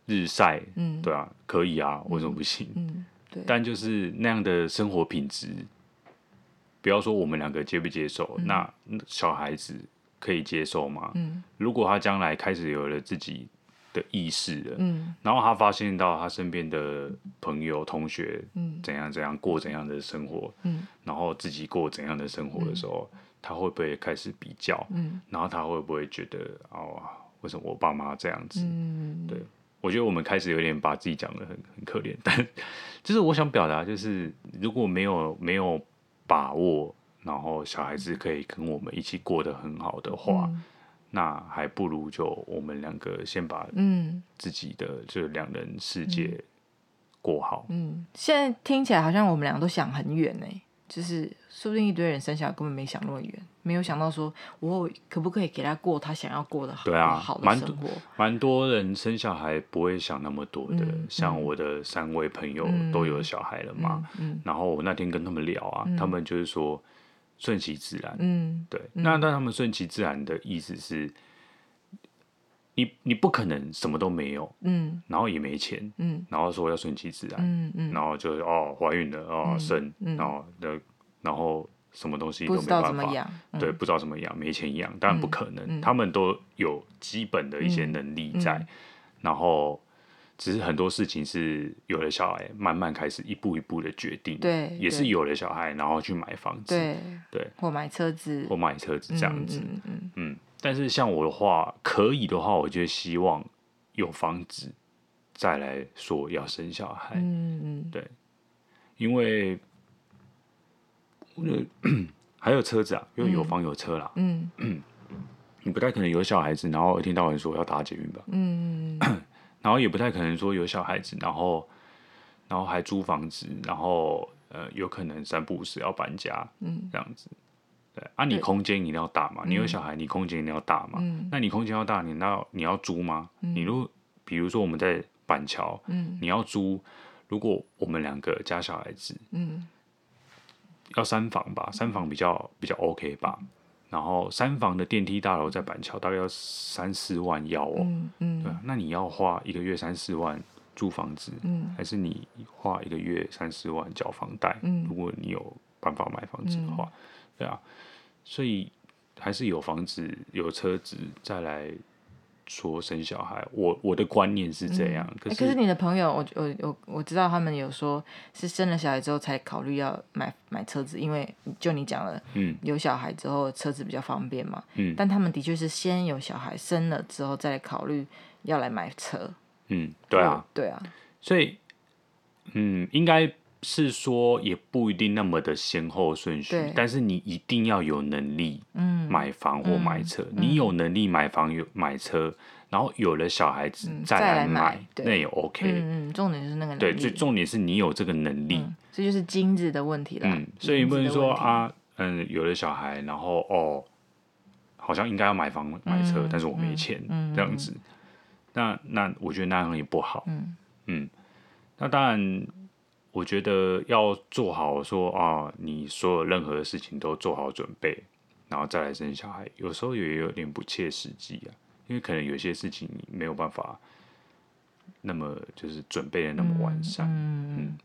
日晒，嗯，对啊，可以啊，为什么不行？嗯，对，但就是那样的生活品质。不要说我们两个接不接受，嗯、那小孩子可以接受吗？嗯、如果他将来开始有了自己的意识了，嗯、然后他发现到他身边的朋友、同学怎样怎样过怎样的生活，嗯、然后自己过怎样的生活的时候，嗯、他会不会开始比较？嗯、然后他会不会觉得哦，为什么我爸妈这样子？嗯、对，我觉得我们开始有点把自己讲的很很可怜，但就是我想表达，就是如果没有没有。把握，然后小孩子可以跟我们一起过得很好的话，嗯、那还不如就我们两个先把嗯自己的这两人世界过好嗯。嗯，现在听起来好像我们俩都想很远呢，就是说不定一堆人生下来根本没想那么远。没有想到说，我可不可以给他过他想要过的好，对啊，好的生活。蛮多人生小孩不会想那么多的，嗯、像我的三位朋友都有小孩了嘛。然后我那天跟他们聊啊，嗯、他们就是说顺其自然。嗯，对。那、那但他们顺其自然的意思是，你你不可能什么都没有，嗯，然后也没钱，嗯，然后说要顺其自然，嗯嗯，然后就哦怀孕了哦生，然后的然后。什么东西都没办法，嗯、对，不知道怎么养，没钱养，当然不可能。他们都有基本的一些能力在，然后只是很多事情是有了小孩，慢慢开始一步一步的决定。对，也是有了小孩，然后去买房子，对，对或买车子，或买车子这样子。嗯，嗯，但是像我的话，可以的话，我就希望有房子再来说要生小孩。嗯嗯，对，因为。还有车子啊，因为有房有车啦。嗯，你不太可能有小孩子，然后一天到晚说要打捷运吧。嗯，然后也不太可能说有小孩子，然后然后还租房子，然后呃，有可能三不五时要搬家。嗯，这样子。对啊，你空间一定要大嘛。你有小孩，你空间一定要大嘛。嗯，那你空间要大，你那你要租吗？你如比如说我们在板桥，嗯，你要租，如果我们两个加小孩子，嗯。要三房吧，三房比较比较 OK 吧。然后三房的电梯大楼在板桥大概要三四万要哦。嗯嗯。对，那你要花一个月三四万租房子，嗯，还是你花一个月三四万缴房贷？嗯，如果你有办法买房子的话，嗯、对啊，所以还是有房子有车子再来。说生小孩，我我的观念是这样。嗯、可是、欸、可是你的朋友，我我我我知道他们有说是生了小孩之后才考虑要买买车子，因为就你讲了，嗯，有小孩之后车子比较方便嘛，嗯，但他们的确是先有小孩生了之后再来考虑要来买车，嗯，对啊，对啊，所以，嗯，应该是说也不一定那么的先后顺序，但是你一定要有能力，买房或买车。嗯、你有能力买房有买车，然后有了小孩子再来买，嗯、再来买那也 OK。嗯，重点是那个能力。对，最重点是你有这个能力，嗯、这就是金子的问题了。嗯，所以你不能说啊，嗯，有了小孩，然后哦，好像应该要买房买车，嗯、但是我没钱，嗯、这样子。那那我觉得那样也不好。嗯嗯，那当然。我觉得要做好说啊，你所有任何的事情都做好准备，然后再来生小孩，有时候也有点不切实际啊，因为可能有些事情你没有办法那么就是准备的那么完善，嗯，嗯，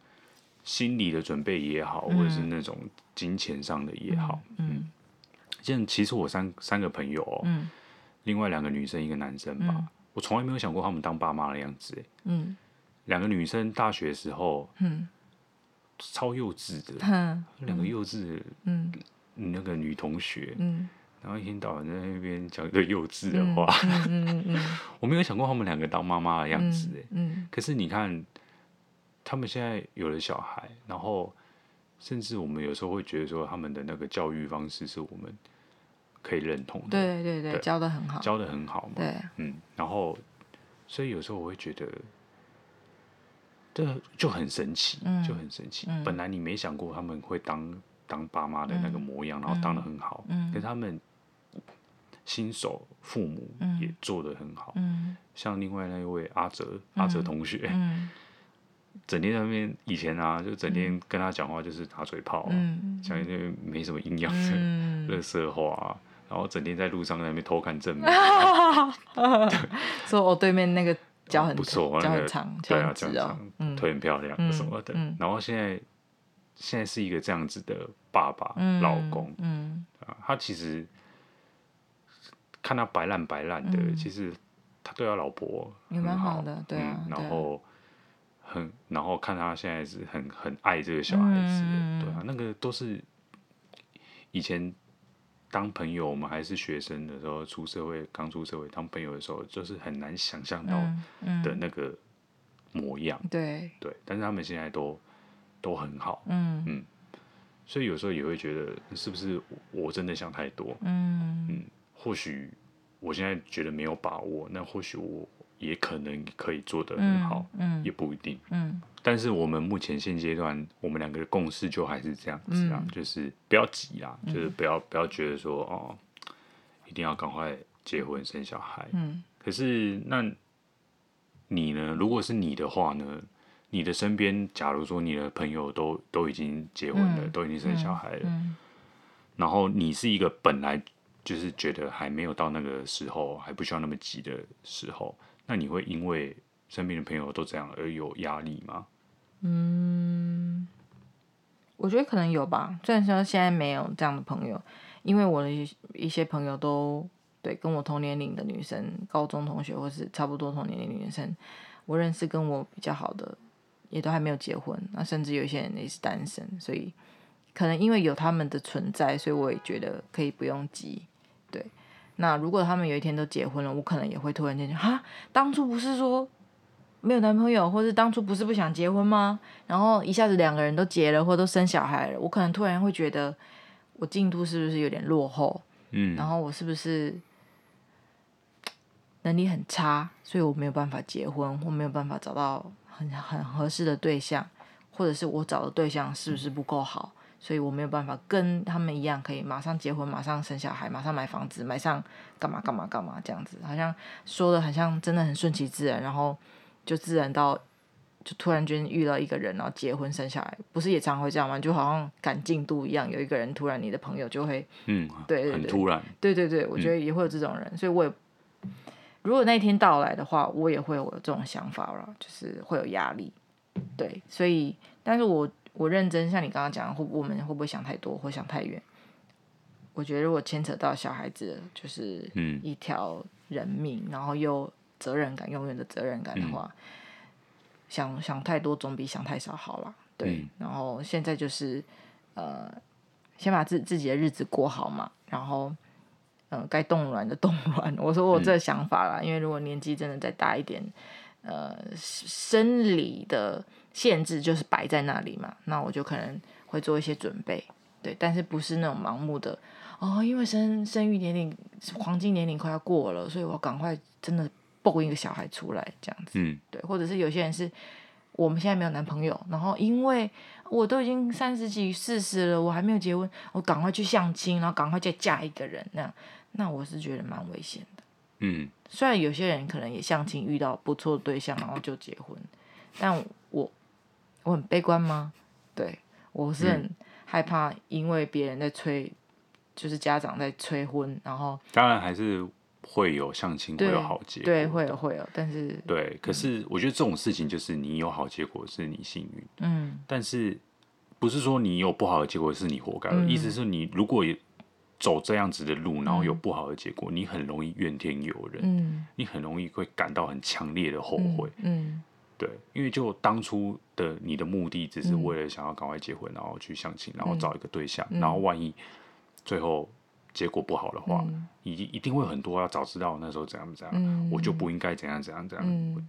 心理的准备也好，或者是那种金钱上的也好，嗯，像其实我三三个朋友哦，嗯，另外两个女生一个男生吧，嗯，我从来没有想过他们当爸妈的样子，哎，嗯，两个女生大学时候，嗯。超幼稚的，两个幼稚的，嗯，那个女同学，嗯，然后一天到晚在那边讲一个幼稚的话，嗯 我没有想过他们两个当妈妈的样子，嗯，可是你看，他们现在有了小孩，然后甚至我们有时候会觉得说，他们的那个教育方式是我们可以认同的，对对对，教的很好，教的很好嘛，对，嗯，然后所以有时候我会觉得。对，就很神奇，嗯、就很神奇。嗯、本来你没想过他们会当当爸妈的那个模样，嗯、然后当的很好。嗯、可是他们新手父母也做的很好。嗯、像另外那一位阿哲，嗯、阿哲同学，嗯、整天在那边以前啊，就整天跟他讲话就是打嘴炮，嗯、讲一些没什么营养的 乐色话，然后整天在路上在那边偷看正面，说我对面那个。脚很不错，脚很长，对啊，脚很长，腿很漂亮什么的。然后现在现在是一个这样子的爸爸、老公，啊，他其实看他白烂白烂的，其实他对他老婆很好的，对啊。然后很，然后看他现在是很很爱这个小孩子，对啊，那个都是以前。当朋友，我们还是学生的时候，出社会刚出社会当朋友的时候，就是很难想象到的那个模样。对对，但是他们现在都都很好。嗯嗯，所以有时候也会觉得，是不是我真的想太多？嗯嗯，或许我现在觉得没有把握，那或许我也可能可以做得很好。嗯，嗯也不一定。嗯。但是我们目前现阶段，我们两个的共识就还是这样子啊，嗯、就是不要急啊，嗯、就是不要不要觉得说哦，一定要赶快结婚生小孩。嗯。可是那你呢？如果是你的话呢？你的身边，假如说你的朋友都都已经结婚了，嗯、都已经生小孩了，嗯嗯、然后你是一个本来就是觉得还没有到那个时候，还不需要那么急的时候，那你会因为？身边的朋友都这样而有压力吗？嗯，我觉得可能有吧。虽然说现在没有这样的朋友，因为我的一些朋友都对跟我同年龄的女生，高中同学或是差不多同年龄的女生，我认识跟我比较好的，也都还没有结婚。那甚至有些人也是单身，所以可能因为有他们的存在，所以我也觉得可以不用急。对，那如果他们有一天都结婚了，我可能也会突然间哈，当初不是说。没有男朋友，或是当初不是不想结婚吗？然后一下子两个人都结了，或都生小孩了，我可能突然会觉得我进度是不是有点落后？嗯，然后我是不是能力很差，所以我没有办法结婚，或没有办法找到很很合适的对象，或者是我找的对象是不是不够好，所以我没有办法跟他们一样，可以马上结婚，马上生小孩，马上买房子，买上干嘛干嘛干嘛这样子，好像说的很像真的很顺其自然，然后。就自然到，就突然间遇到一个人，然后结婚生小孩，不是也常会这样吗？就好像赶进度一样，有一个人突然你的朋友就会，嗯，对对对，很突然，对对对，我觉得也会有这种人，嗯、所以我也，如果那一天到来的话，我也会有这种想法了，就是会有压力，对，所以，但是我我认真，像你刚刚讲，会我们会不会想太多或想太远？我觉得如果牵扯到小孩子，就是一条人命，嗯、然后又。责任感，永远的责任感的话，嗯、想想太多总比想太少好了。对，嗯、然后现在就是，呃，先把自自己的日子过好嘛。然后，嗯、呃，该冻卵的冻卵。我说我这个想法啦，嗯、因为如果年纪真的再大一点，呃，生理的限制就是摆在那里嘛，那我就可能会做一些准备，对，但是不是那种盲目的哦，因为生生育年龄黄金年龄快要过了，所以我赶快真的蹦一个小孩出来这样子，嗯，对，或者是有些人是我们现在没有男朋友，然后因为我都已经三十几四十了，我还没有结婚，我赶快去相亲，然后赶快再嫁一个人，那样，那我是觉得蛮危险的，嗯，虽然有些人可能也相亲遇到不错的对象，然后就结婚，但我。我很悲观吗？对，我是很害怕，因为别人在催，嗯、就是家长在催婚，然后当然还是会有相亲会有好结果，对，会有会有，但是对，可是我觉得这种事情就是你有好结果是你幸运，嗯，但是不是说你有不好的结果是你活该，嗯、意思是你如果走这样子的路，然后有不好的结果，嗯、你很容易怨天尤人，嗯，你很容易会感到很强烈的后悔，嗯。嗯。对，因为就当初的你的目的只是为了想要赶快结婚，嗯、然后去相亲，然后找一个对象，嗯、然后万一最后结果不好的话，嗯、一一定会很多要早知道那时候怎样怎样，嗯、我就不应该怎样怎样怎样。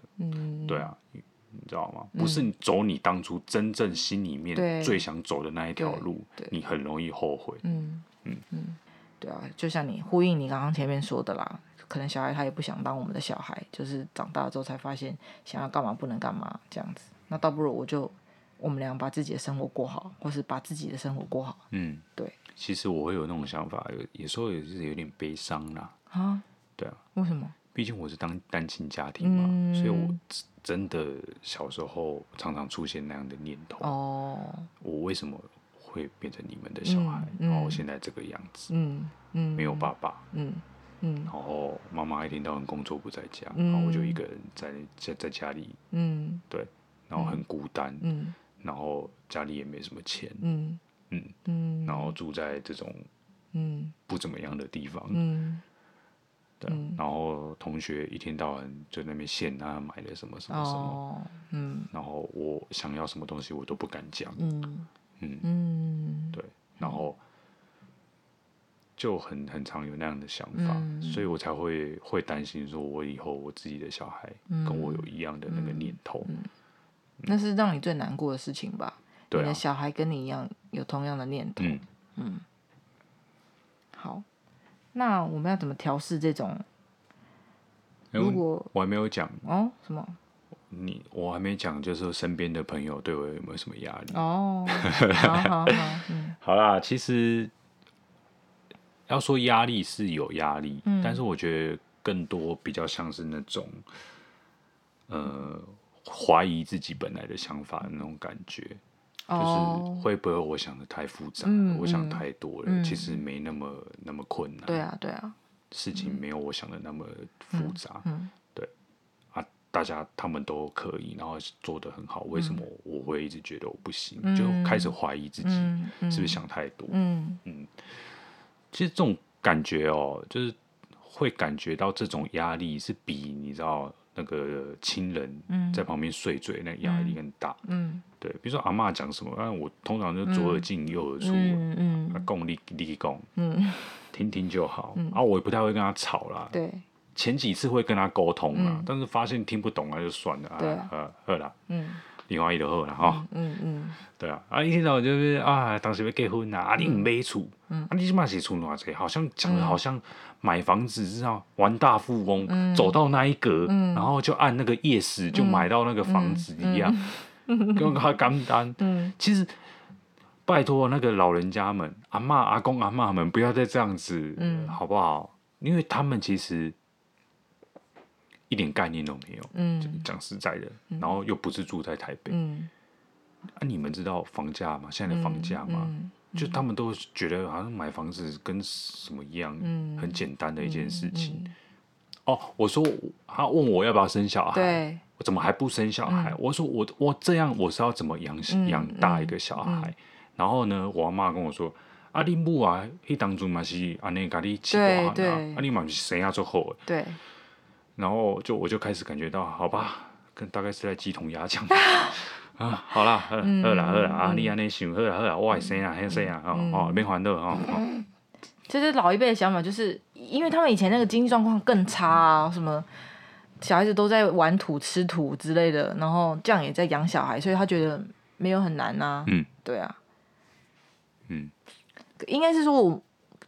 对啊，你知道吗？不是你走你当初真正心里面最想走的那一条路，你很容易后悔。嗯嗯嗯，对啊，就像你呼应你刚刚前面说的啦。可能小孩他也不想当我们的小孩，就是长大之后才发现想要干嘛不能干嘛这样子。那倒不如我就我们俩把自己的生活过好，或是把自己的生活过好。嗯，对。其实我会有那种想法，有有时候也是有点悲伤啦。啊？对啊。为什么？毕竟我是当单亲家庭嘛，嗯、所以我真的小时候常常出现那样的念头。哦。我为什么会变成你们的小孩？嗯、然后现在这个样子。嗯嗯。没有爸爸。嗯。嗯，然后妈妈一天到晚工作不在家，嗯、然后我就一个人在在在家里，嗯，对，然后很孤单，嗯，然后家里也没什么钱，嗯。嗯，嗯，然后住在这种嗯。不怎么样的地方，嗯，对，然后同学一天到晚在那边嫌他买了什么什么什么，哦、嗯，然后我想要什么东西我都不敢讲，嗯嗯。嗯，对，然后。就很很常有那样的想法，嗯、所以我才会会担心，说我以后我自己的小孩跟我有一样的那个念头，嗯。嗯。嗯、那是让你最难过的事情吧？对啊、你的小孩跟你一样有同样的念头，嗯，嗯。好，那我们要怎么调试这种？如果我还没有讲哦，什么？你我还没讲，就是身边的朋友对我有没有什么压力？哦，好好好，嗯，好啦，其实。要说压力是有压力，嗯、但是我觉得更多比较像是那种，呃，怀疑自己本来的想法的那种感觉，哦、就是会不会我想的太复杂了，嗯、我想太多了，嗯、其实没那么那么困难。对啊，对啊，事情没有我想的那么复杂。嗯大家他们都可以，然后做得很好，为什么我会一直觉得我不行？嗯、就开始怀疑自己是不是想太多？嗯。其实这种感觉哦，就是会感觉到这种压力是比你知道那个亲人在旁边碎嘴那个压力更大。嗯，对，比如说阿妈讲什么，啊，我通常就左耳进右耳出，嗯嗯，讲你你讲，嗯，听听就好。啊，我也不太会跟他吵啦。对，前几次会跟他沟通啦，但是发现听不懂啊，就算了啊，呃，好啦，嗯。另外一个好了哈，嗯嗯，对啊，啊一听到就是啊，当时要结婚啊，啊你唔买厝，嗯，啊你起码是厝偌济，好像讲的好像买房子是要玩大富翁，走到那一格，然后就按那个夜市就买到那个房子一样，跟他干单，嗯，其实拜托那个老人家们，阿妈、阿公、阿妈们不要再这样子，嗯，好不好？因为他们其实。一点概念都没有，嗯，讲实在的，然后又不是住在台北，嗯，啊，你们知道房价吗？现在的房价吗？就他们都觉得好像买房子跟什么一样，很简单的一件事情。哦，我说他问我要不要生小孩，我怎么还不生小孩？我说我我这样我是要怎么养养大一个小孩？然后呢，我阿妈跟我说，啊，你母啊，迄当初嘛是安尼，家你起大汉啊，啊，你嘛是生下最好，对。然后就我就开始感觉到，好吧，跟大概是在鸡同鸭讲。啊，好啦，好啦，好啦，好啦，啊，你安尼想，好啦，好啦，我会生啊，很生啊，哦哦，免烦恼哦。其实老一辈的想法就是，因为他们以前那个经济状况更差啊，什么小孩子都在玩土、吃土之类的，然后这样也在养小孩，所以他觉得没有很难啊。嗯，对啊，嗯，应该是说我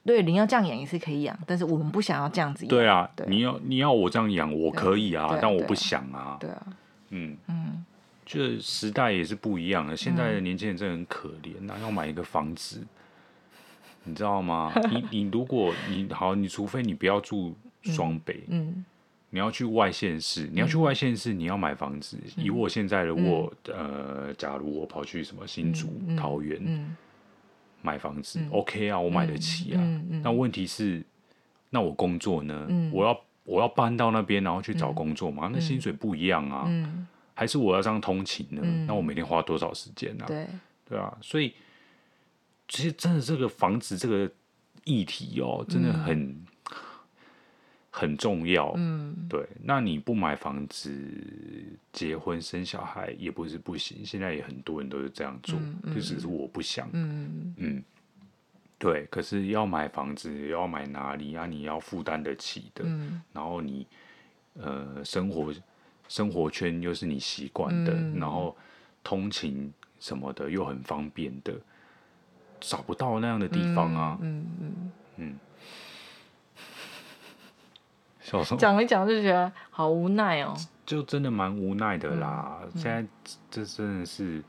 对你要这样养也是可以养，但是我们不想要这样子养。对啊，对你要你要我这样养，我可以啊，但我不想啊。对啊，嗯嗯，这时代也是不一样的，现在的年轻人真的很可怜啊，要买一个房子，你知道吗？你 你如果你好，你除非你不要住双北，嗯你要去外县市，你要去外县市，你要买房子。以我现在的我，呃，假如我跑去什么新竹、桃园嗯买房子，OK 啊，我买得起啊。那问题是，那我工作呢？我要我要搬到那边，然后去找工作嘛？那薪水不一样啊。嗯，还是我要这样通勤呢？那我每天花多少时间啊？对，对啊，所以其实真的这个房子这个议题哦，真的很。很重要，嗯，对。那你不买房子、结婚、生小孩也不是不行。现在也很多人都是这样做，嗯嗯、就只是我不想，嗯嗯，对。可是要买房子，要买哪里啊？你要负担得起的，嗯、然后你呃，生活生活圈又是你习惯的，嗯、然后通勤什么的又很方便的，找不到那样的地方啊，嗯嗯嗯。嗯嗯讲一讲就觉得好无奈哦，就真的蛮无奈的啦。嗯嗯、现在这真的是，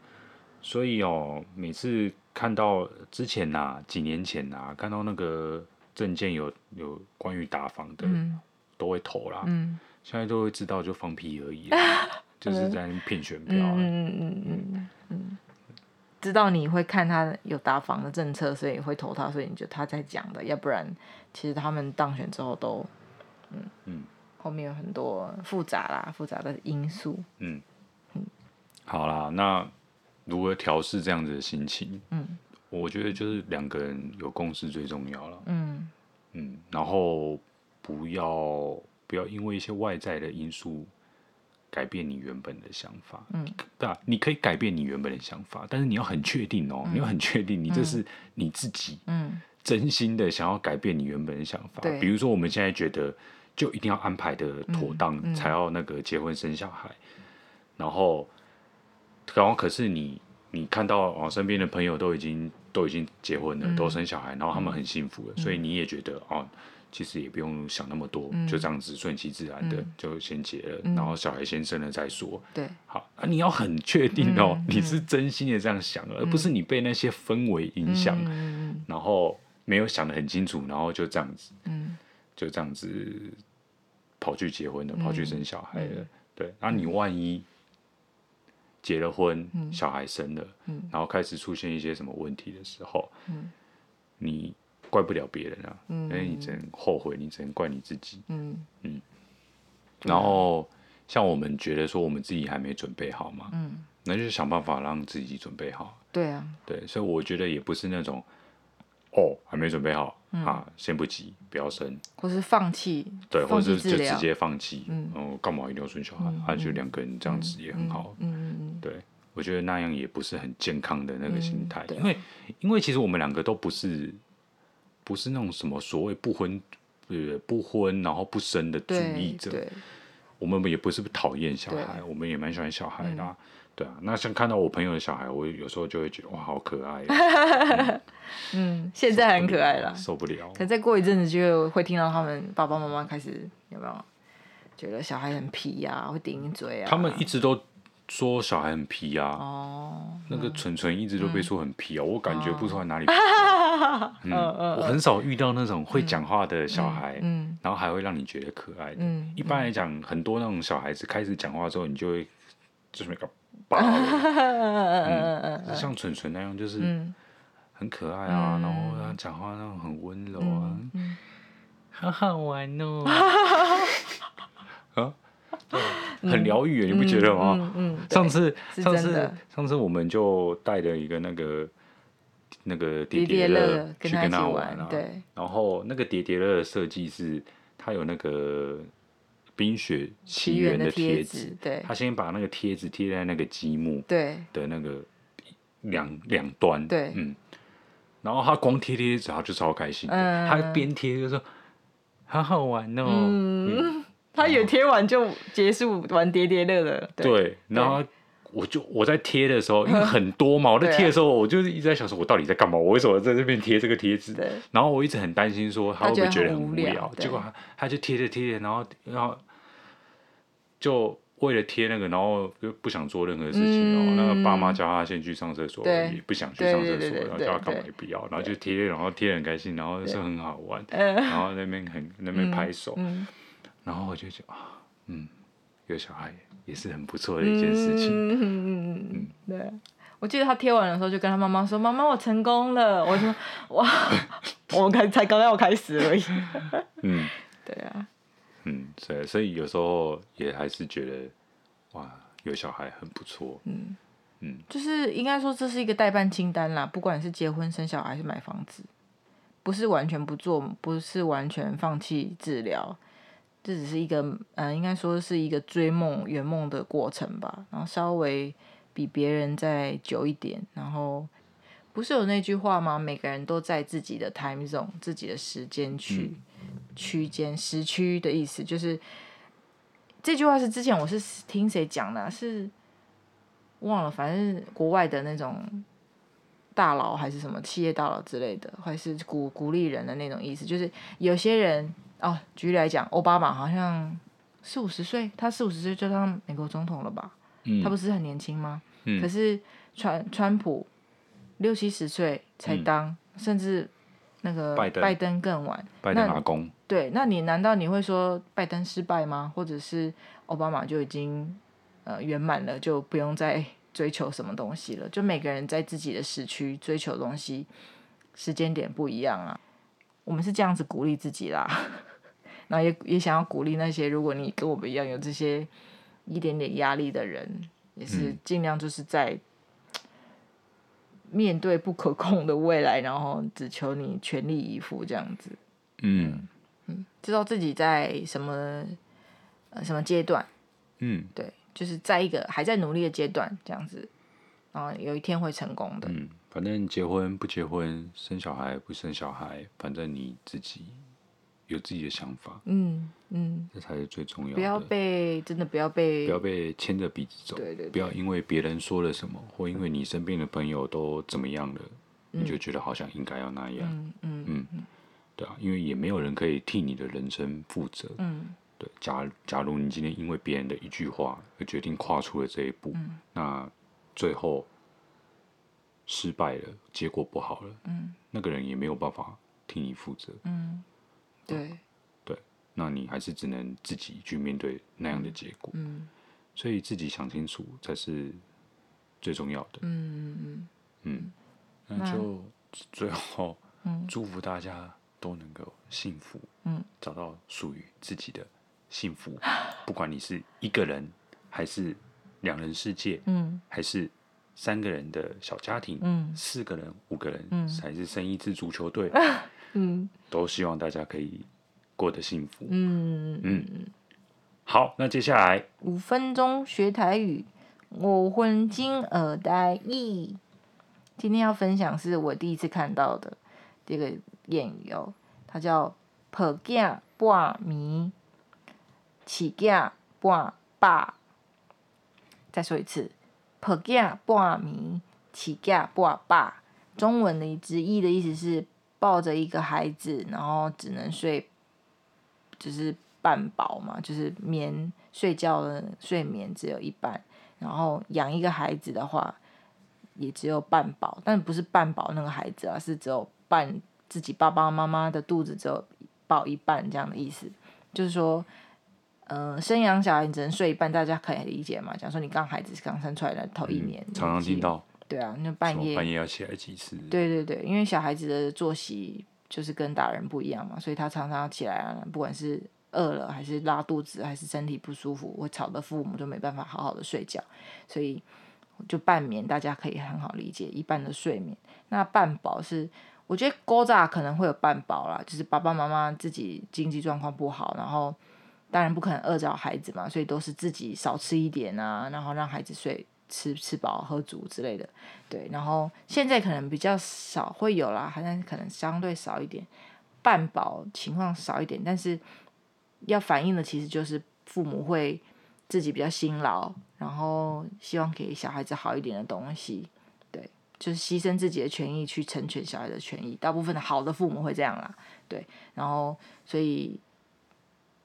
所以哦，每次看到之前呐、啊，几年前呐、啊，看到那个政见有有关于打房的，嗯、都会投啦。嗯、现在都会知道就放屁而已，就是在骗选票。嗯嗯嗯嗯嗯，知道你会看他有打房的政策，所以会投他，所以你就他在讲的，要不然其实他们当选之后都。嗯嗯，后面有很多复杂啦，复杂的因素。嗯嗯，好啦，那如何调试这样子的心情？嗯，我觉得就是两个人有共识最重要了。嗯嗯，然后不要不要因为一些外在的因素改变你原本的想法。嗯，对啊，你可以改变你原本的想法，但是你要很确定哦，你要很确定你这是你自己。嗯，真心的想要改变你原本的想法。比如说我们现在觉得。就一定要安排的妥当，才要那个结婚生小孩。然后，然后可是你你看到哦，身边的朋友都已经都已经结婚了，嗯、都生小孩，然后他们很幸福了，嗯、所以你也觉得哦，其实也不用想那么多，嗯、就这样子顺其自然的、嗯、就先结了，嗯、然后小孩先生了再说。对，好啊，你要很确定哦，嗯、你是真心的这样想，嗯、而不是你被那些氛围影响，嗯、然后没有想得很清楚，然后就这样子。嗯就这样子跑去结婚了，跑去生小孩了，嗯、对。然后你万一结了婚，嗯、小孩生了，嗯、然后开始出现一些什么问题的时候，嗯、你怪不了别人啊，因为、嗯、你只能后悔，你只能怪你自己。嗯嗯。然后像我们觉得说我们自己还没准备好嘛，嗯、那就想办法让自己准备好。对啊。对，所以我觉得也不是那种。哦，还没准备好、嗯、啊，先不急，不要生，或是放弃，对，或者是就直接放弃，嗯，哦，干嘛一定要生小孩？啊，就两个人这样子也很好，嗯嗯嗯，对，我觉得那样也不是很健康的那个心态，嗯、因为因为其实我们两个都不是不是那种什么所谓不婚呃不婚然后不生的主义者，我们也不是讨厌小孩，我们也蛮喜欢小孩的、啊。嗯对啊，那像看到我朋友的小孩，我有时候就会觉得哇，好可爱。嗯，嗯，现在很可爱了，受不了。可再过一阵子，就会听到他们爸爸妈妈开始有没有觉得小孩很皮呀、啊，会顶嘴啊？他们一直都说小孩很皮啊。哦。那个纯纯一直都被说很皮啊，嗯、我感觉不出来哪里 皮、啊。嗯，我很少遇到那种会讲话的小孩，嗯，嗯然后还会让你觉得可爱的。嗯。一般来讲，很多那种小孩子开始讲话之后，你就会就是那个。嗯，像纯纯那样，就是很可爱啊，然后他讲话那种很温柔啊，好好玩哦，啊，很疗愈，你不觉得吗？嗯，上次上次上次我们就带了一个那个那个叠叠乐去跟他玩啊，对，然后那个叠叠乐的设计是，它有那个。冰雪奇缘的贴纸，对，他先把那个贴纸贴在那个积木对。的那个两两端，对，嗯，然后他光贴贴纸，他就超开心的，他边贴就说好好玩哦，嗯，他以为贴完就结束玩叠叠乐了。对，对，然后我就我在贴的时候，因为很多嘛，我在贴的时候，我就是一直在想说，我到底在干嘛？我为什么在这边贴这个贴纸？然后我一直很担心说他会不会觉得很无聊？结果他他就贴着贴着，然后然后就。为了贴那个，然后就不想做任何事情然后、那个爸妈叫他先去上厕所，也不想去上厕所，然后叫他干嘛也不要，然后就贴，然后贴得很开心，然后是很好玩，然后 那边很那边拍手，嗯、然后我就觉得啊，嗯，有小孩也是很不错的一件事情。嗯嗯嗯，对，我记得他贴完的时候就跟他妈妈说：“妈妈，我成功了。”我说：“ 哇，我们才刚要开始而已。”嗯，对啊。嗯，所以所以有时候也还是觉得，哇，有小孩很不错。嗯嗯，就是应该说这是一个代办清单啦，不管是结婚、生小孩还是买房子，不是完全不做，不是完全放弃治疗，这只是一个，嗯、呃，应该说是一个追梦圆梦的过程吧。然后稍微比别人再久一点，然后不是有那句话吗？每个人都在自己的 time zone，自己的时间区。嗯区间时区的意思就是，这句话是之前我是听谁讲的，是忘了，反正国外的那种大佬还是什么企业大佬之类的，还是鼓鼓励人的那种意思，就是有些人哦，举例来讲，奥巴马好像四五十岁，他四五十岁就当美国总统了吧？嗯，他不是很年轻吗？嗯，可是川川普六七十岁才当，嗯，甚至。那个拜登更晚，拜登阿公。对，那你难道你会说拜登失败吗？或者是奥巴马就已经呃圆满了，就不用再追求什么东西了？就每个人在自己的时区追求东西，时间点不一样啊。我们是这样子鼓励自己啦，然后也也想要鼓励那些如果你跟我们一样有这些一点点压力的人，也是尽量就是在。面对不可控的未来，然后只求你全力以赴这样子。嗯嗯，知道自己在什么呃什么阶段。嗯，对，就是在一个还在努力的阶段这样子，然后有一天会成功的。嗯，反正结婚不结婚，生小孩不生小孩，反正你自己。有自己的想法，嗯嗯，这才是最重要的。不要被真的不要被不要被牵着鼻子走，对对对，不要因为别人说了什么，或因为你身边的朋友都怎么样了，嗯、你就觉得好像应该要那样，嗯嗯嗯，对啊，因为也没有人可以替你的人生负责，嗯，对。假假如你今天因为别人的一句话而决定跨出了这一步，嗯、那最后失败了，结果不好了，嗯，那个人也没有办法替你负责，嗯。对，对，那你还是只能自己去面对那样的结果。嗯，所以自己想清楚才是最重要的。嗯嗯嗯，那就最后，祝福大家都能够幸福，嗯，找到属于自己的幸福。不管你是一个人，还是两人世界，嗯，还是三个人的小家庭，嗯，四个人、五个人，嗯，还是生一支足球队。嗯，都希望大家可以过得幸福。嗯嗯，好，那接下来五分钟学台语，我混金耳呆意。今天要分享是我第一次看到的这个谚语哦，它叫“抱囝半暝，饲囝半饱”。再说一次，“抱囝半暝，饲囝半饱”。中文的直译的意思是。抱着一个孩子，然后只能睡，就是半饱嘛，就是眠睡觉的睡眠只有一半。然后养一个孩子的话，也只有半饱，但不是半饱那个孩子啊，是只有半自己爸爸妈妈的肚子只有饱一半这样的意思。就是说，嗯、呃，生养小孩你只能睡一半，大家可以理解嘛？假如说你刚孩子刚生出来的头一年，嗯、常常听到。对啊，那半夜半夜要起来几次？对对对，因为小孩子的作息就是跟大人不一样嘛，所以他常常要起来啊，不管是饿了还是拉肚子还是身体不舒服，会吵得父母就没办法好好的睡觉，所以就半眠，大家可以很好理解一半的睡眠。那半饱是，我觉得古早可能会有半饱啦，就是爸爸妈妈自己经济状况不好，然后当然不可能饿着孩子嘛，所以都是自己少吃一点啊，然后让孩子睡。吃吃饱喝足之类的，对，然后现在可能比较少会有啦，好像可能相对少一点，半饱情况少一点，但是要反映的其实就是父母会自己比较辛劳，然后希望给小孩子好一点的东西，对，就是牺牲自己的权益去成全小孩的权益。大部分的好的父母会这样啦，对，然后所以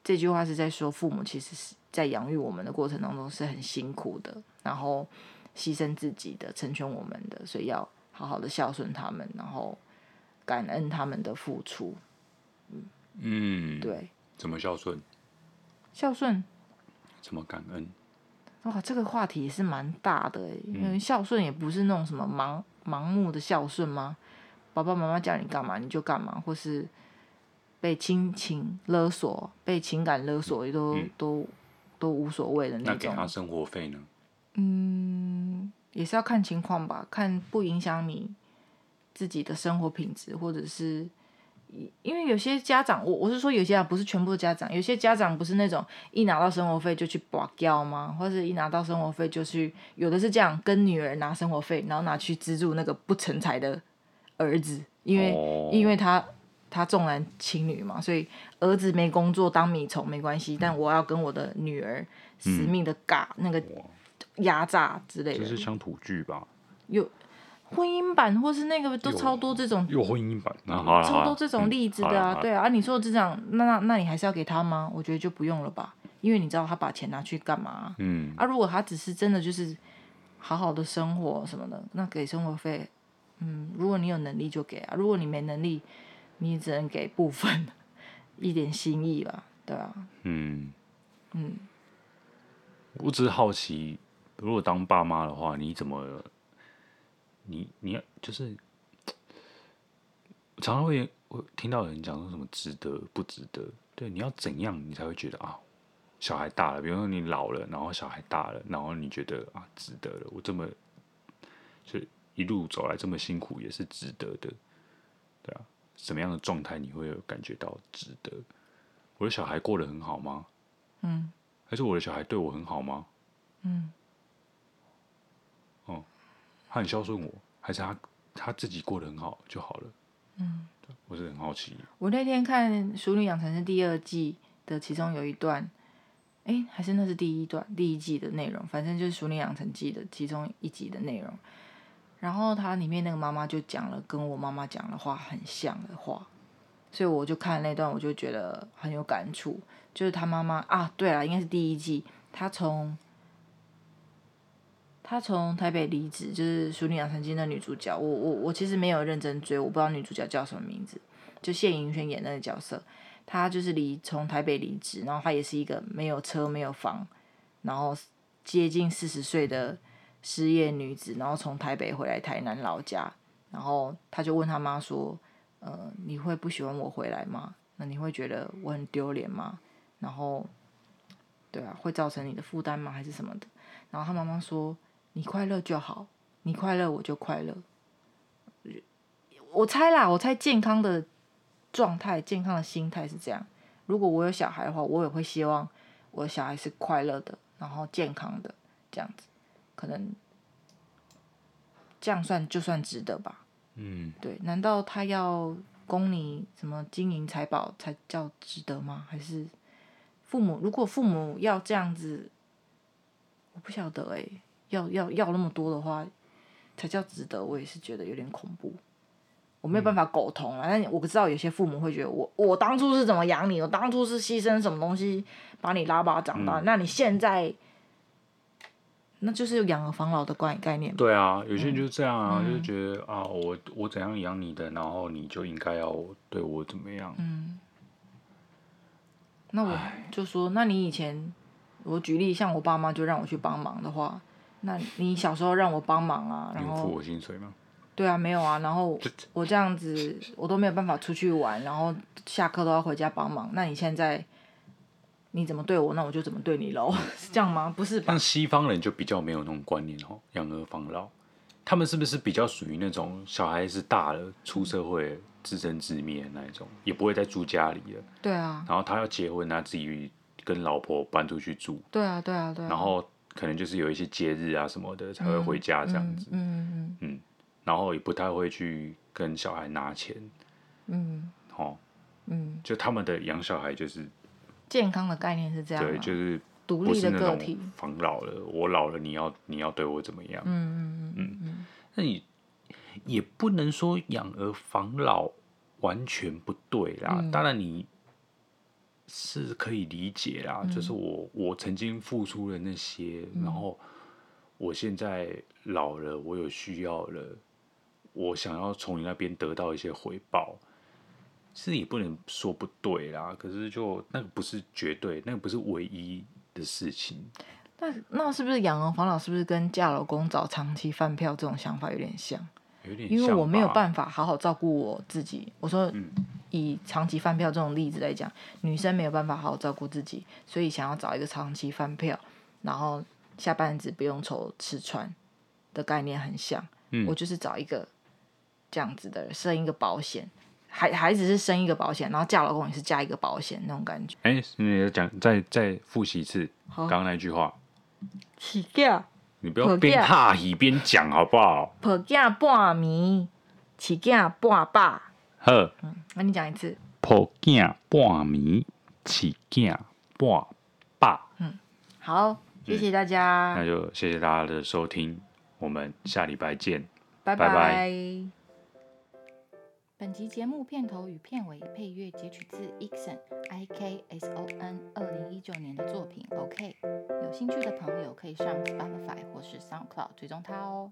这句话是在说父母其实是在养育我们的过程当中是很辛苦的，然后牺牲自己的成全我们的，所以要好好的孝顺他们，然后感恩他们的付出。嗯，嗯对。怎么孝顺？孝顺？怎么感恩？哇，这个话题也是蛮大的，因为孝顺也不是那种什么盲盲目的孝顺吗？爸爸妈妈叫你干嘛你就干嘛，或是被亲情勒索、被情感勒索，也都、嗯、都都无所谓的那种。那给他生活费呢？嗯，也是要看情况吧，看不影响你自己的生活品质，或者是。因为有些家长，我我是说有些啊，不是全部的家长，有些家长不是那种一拿到生活费就去拔掉吗？或者一拿到生活费就去，有的是这样跟女儿拿生活费，然后拿去资助那个不成才的儿子，因为、哦、因为他他重男轻女嘛，所以儿子没工作当米虫没关系，但我要跟我的女儿死命的尬、嗯、那个压榨之类的，这是乡土剧吧？有。婚姻版或是那个都超多这种，有婚姻版，超多这种例子的啊，对啊，啊你说这样，那那那你还是要给他吗？我觉得就不用了吧，因为你知道他把钱拿去干嘛？嗯，啊，如果他只是真的就是好好的生活什么的，那给生活费，嗯，如果你有能力就给啊，如果你没能力，你只能给部分，一点心意吧，对啊，嗯嗯，我只是好奇，如果当爸妈的话，你怎么？你你要就是，常常会会听到有人讲说什么值得不值得？对，你要怎样你才会觉得啊，小孩大了，比如说你老了，然后小孩大了，然后你觉得啊值得了，我这么就一路走来这么辛苦也是值得的，什么样的状态你会有感觉到值得？我的小孩过得很好吗？嗯，还是我的小孩对我很好吗？嗯。哦他很孝顺我，还是他他自己过得很好就好了。嗯，我是很好奇。我那天看《熟女养成是》第二季的其中有一段，哎、欸，还是那是第一段第一季的内容，反正就是《熟女养成记》的其中一集的内容。然后它里面那个妈妈就讲了跟我妈妈讲的话很像的话，所以我就看那段，我就觉得很有感触。就是他妈妈啊，对了，应该是第一季，他从。她从台北离职，就是《淑女养成记》的女主角。我我我其实没有认真追，我不知道女主角叫什么名字。就谢盈萱演那个角色，她就是离从台北离职，然后她也是一个没有车没有房，然后接近四十岁的失业女子，然后从台北回来台南老家，然后她就问她妈说：“呃，你会不喜欢我回来吗？那你会觉得我很丢脸吗？然后，对啊，会造成你的负担吗？还是什么的？”然后她妈妈说。你快乐就好，你快乐我就快乐。我猜啦，我猜健康的状态、健康的心态是这样。如果我有小孩的话，我也会希望我的小孩是快乐的，然后健康的这样子。可能这样算就算值得吧。嗯，对。难道他要供你什么金银财宝才叫值得吗？还是父母？如果父母要这样子，我不晓得哎、欸。要要要那么多的话，才叫值得。我也是觉得有点恐怖，我没有办法苟同啊。但我不知道有些父母会觉得我，我我当初是怎么养你，我当初是牺牲什么东西把你拉拔长大，嗯、那你现在，那就是养儿防老的概概念。对啊，有些人就是这样啊，嗯、就是觉得啊，我我怎样养你的，然后你就应该要对我怎么样。嗯。那我就说，那你以前，我举例，像我爸妈就让我去帮忙的话。那你小时候让我帮忙啊，然后付我薪水吗？对啊，没有啊，然后我这样子我都没有办法出去玩，然后下课都要回家帮忙。那你现在你怎么对我，那我就怎么对你喽，是这样吗？不是吧？像西方人就比较没有那种观念哦，养儿防老，他们是不是比较属于那种小孩子大了出社会自生自灭那一种，也不会再住家里了？对啊。然后他要结婚，他自己跟老婆搬出去住。对啊，对啊，对啊。然后。可能就是有一些节日啊什么的才会回家这样子，嗯嗯嗯，嗯，然后也不太会去跟小孩拿钱，嗯，哦，嗯，就他们的养小孩就是健康的概念是这样，对，就是独立的个体。防老了，我老了，你要你要对我怎么样？嗯嗯嗯嗯。那你也不能说养儿防老完全不对啦。嗯、当然你是可以理解啦，嗯、就是我我曾经付出了那些，嗯、然后我现在老了，我有需要了，我想要从你那边得到一些回报。是也不能说不对啦，可是就那个不是绝对，那个不是唯一的事情。那那是不是养儿防老？是不是跟嫁老公找长期饭票这种想法有点像？有点，因为我没有办法好好照顾我自己。我说，以长期饭票这种例子来讲，嗯、女生没有办法好好照顾自己，所以想要找一个长期饭票，然后下半辈子不用愁吃穿的概念很像。嗯、我就是找一个这样子的人，生一个保险。孩孩子是生一个保险，然后嫁老公也是嫁一个保险那种感觉。哎、欸，你讲再再复习一次刚刚那句话。起价，你不要边哈一边讲好不好？婆家半暝，起价半百。好，嗯，那你讲一次。婆家半暝，起价半百。嗯，好，谢谢大家。那就谢谢大家的收听，我们下礼拜见，拜拜。拜拜。本集节目片头与片尾配乐截取自 Ikson I K S O N 二零一九年的作品 OK，有兴趣的朋友可以上 Spotify 或是 SoundCloud 追踪他哦。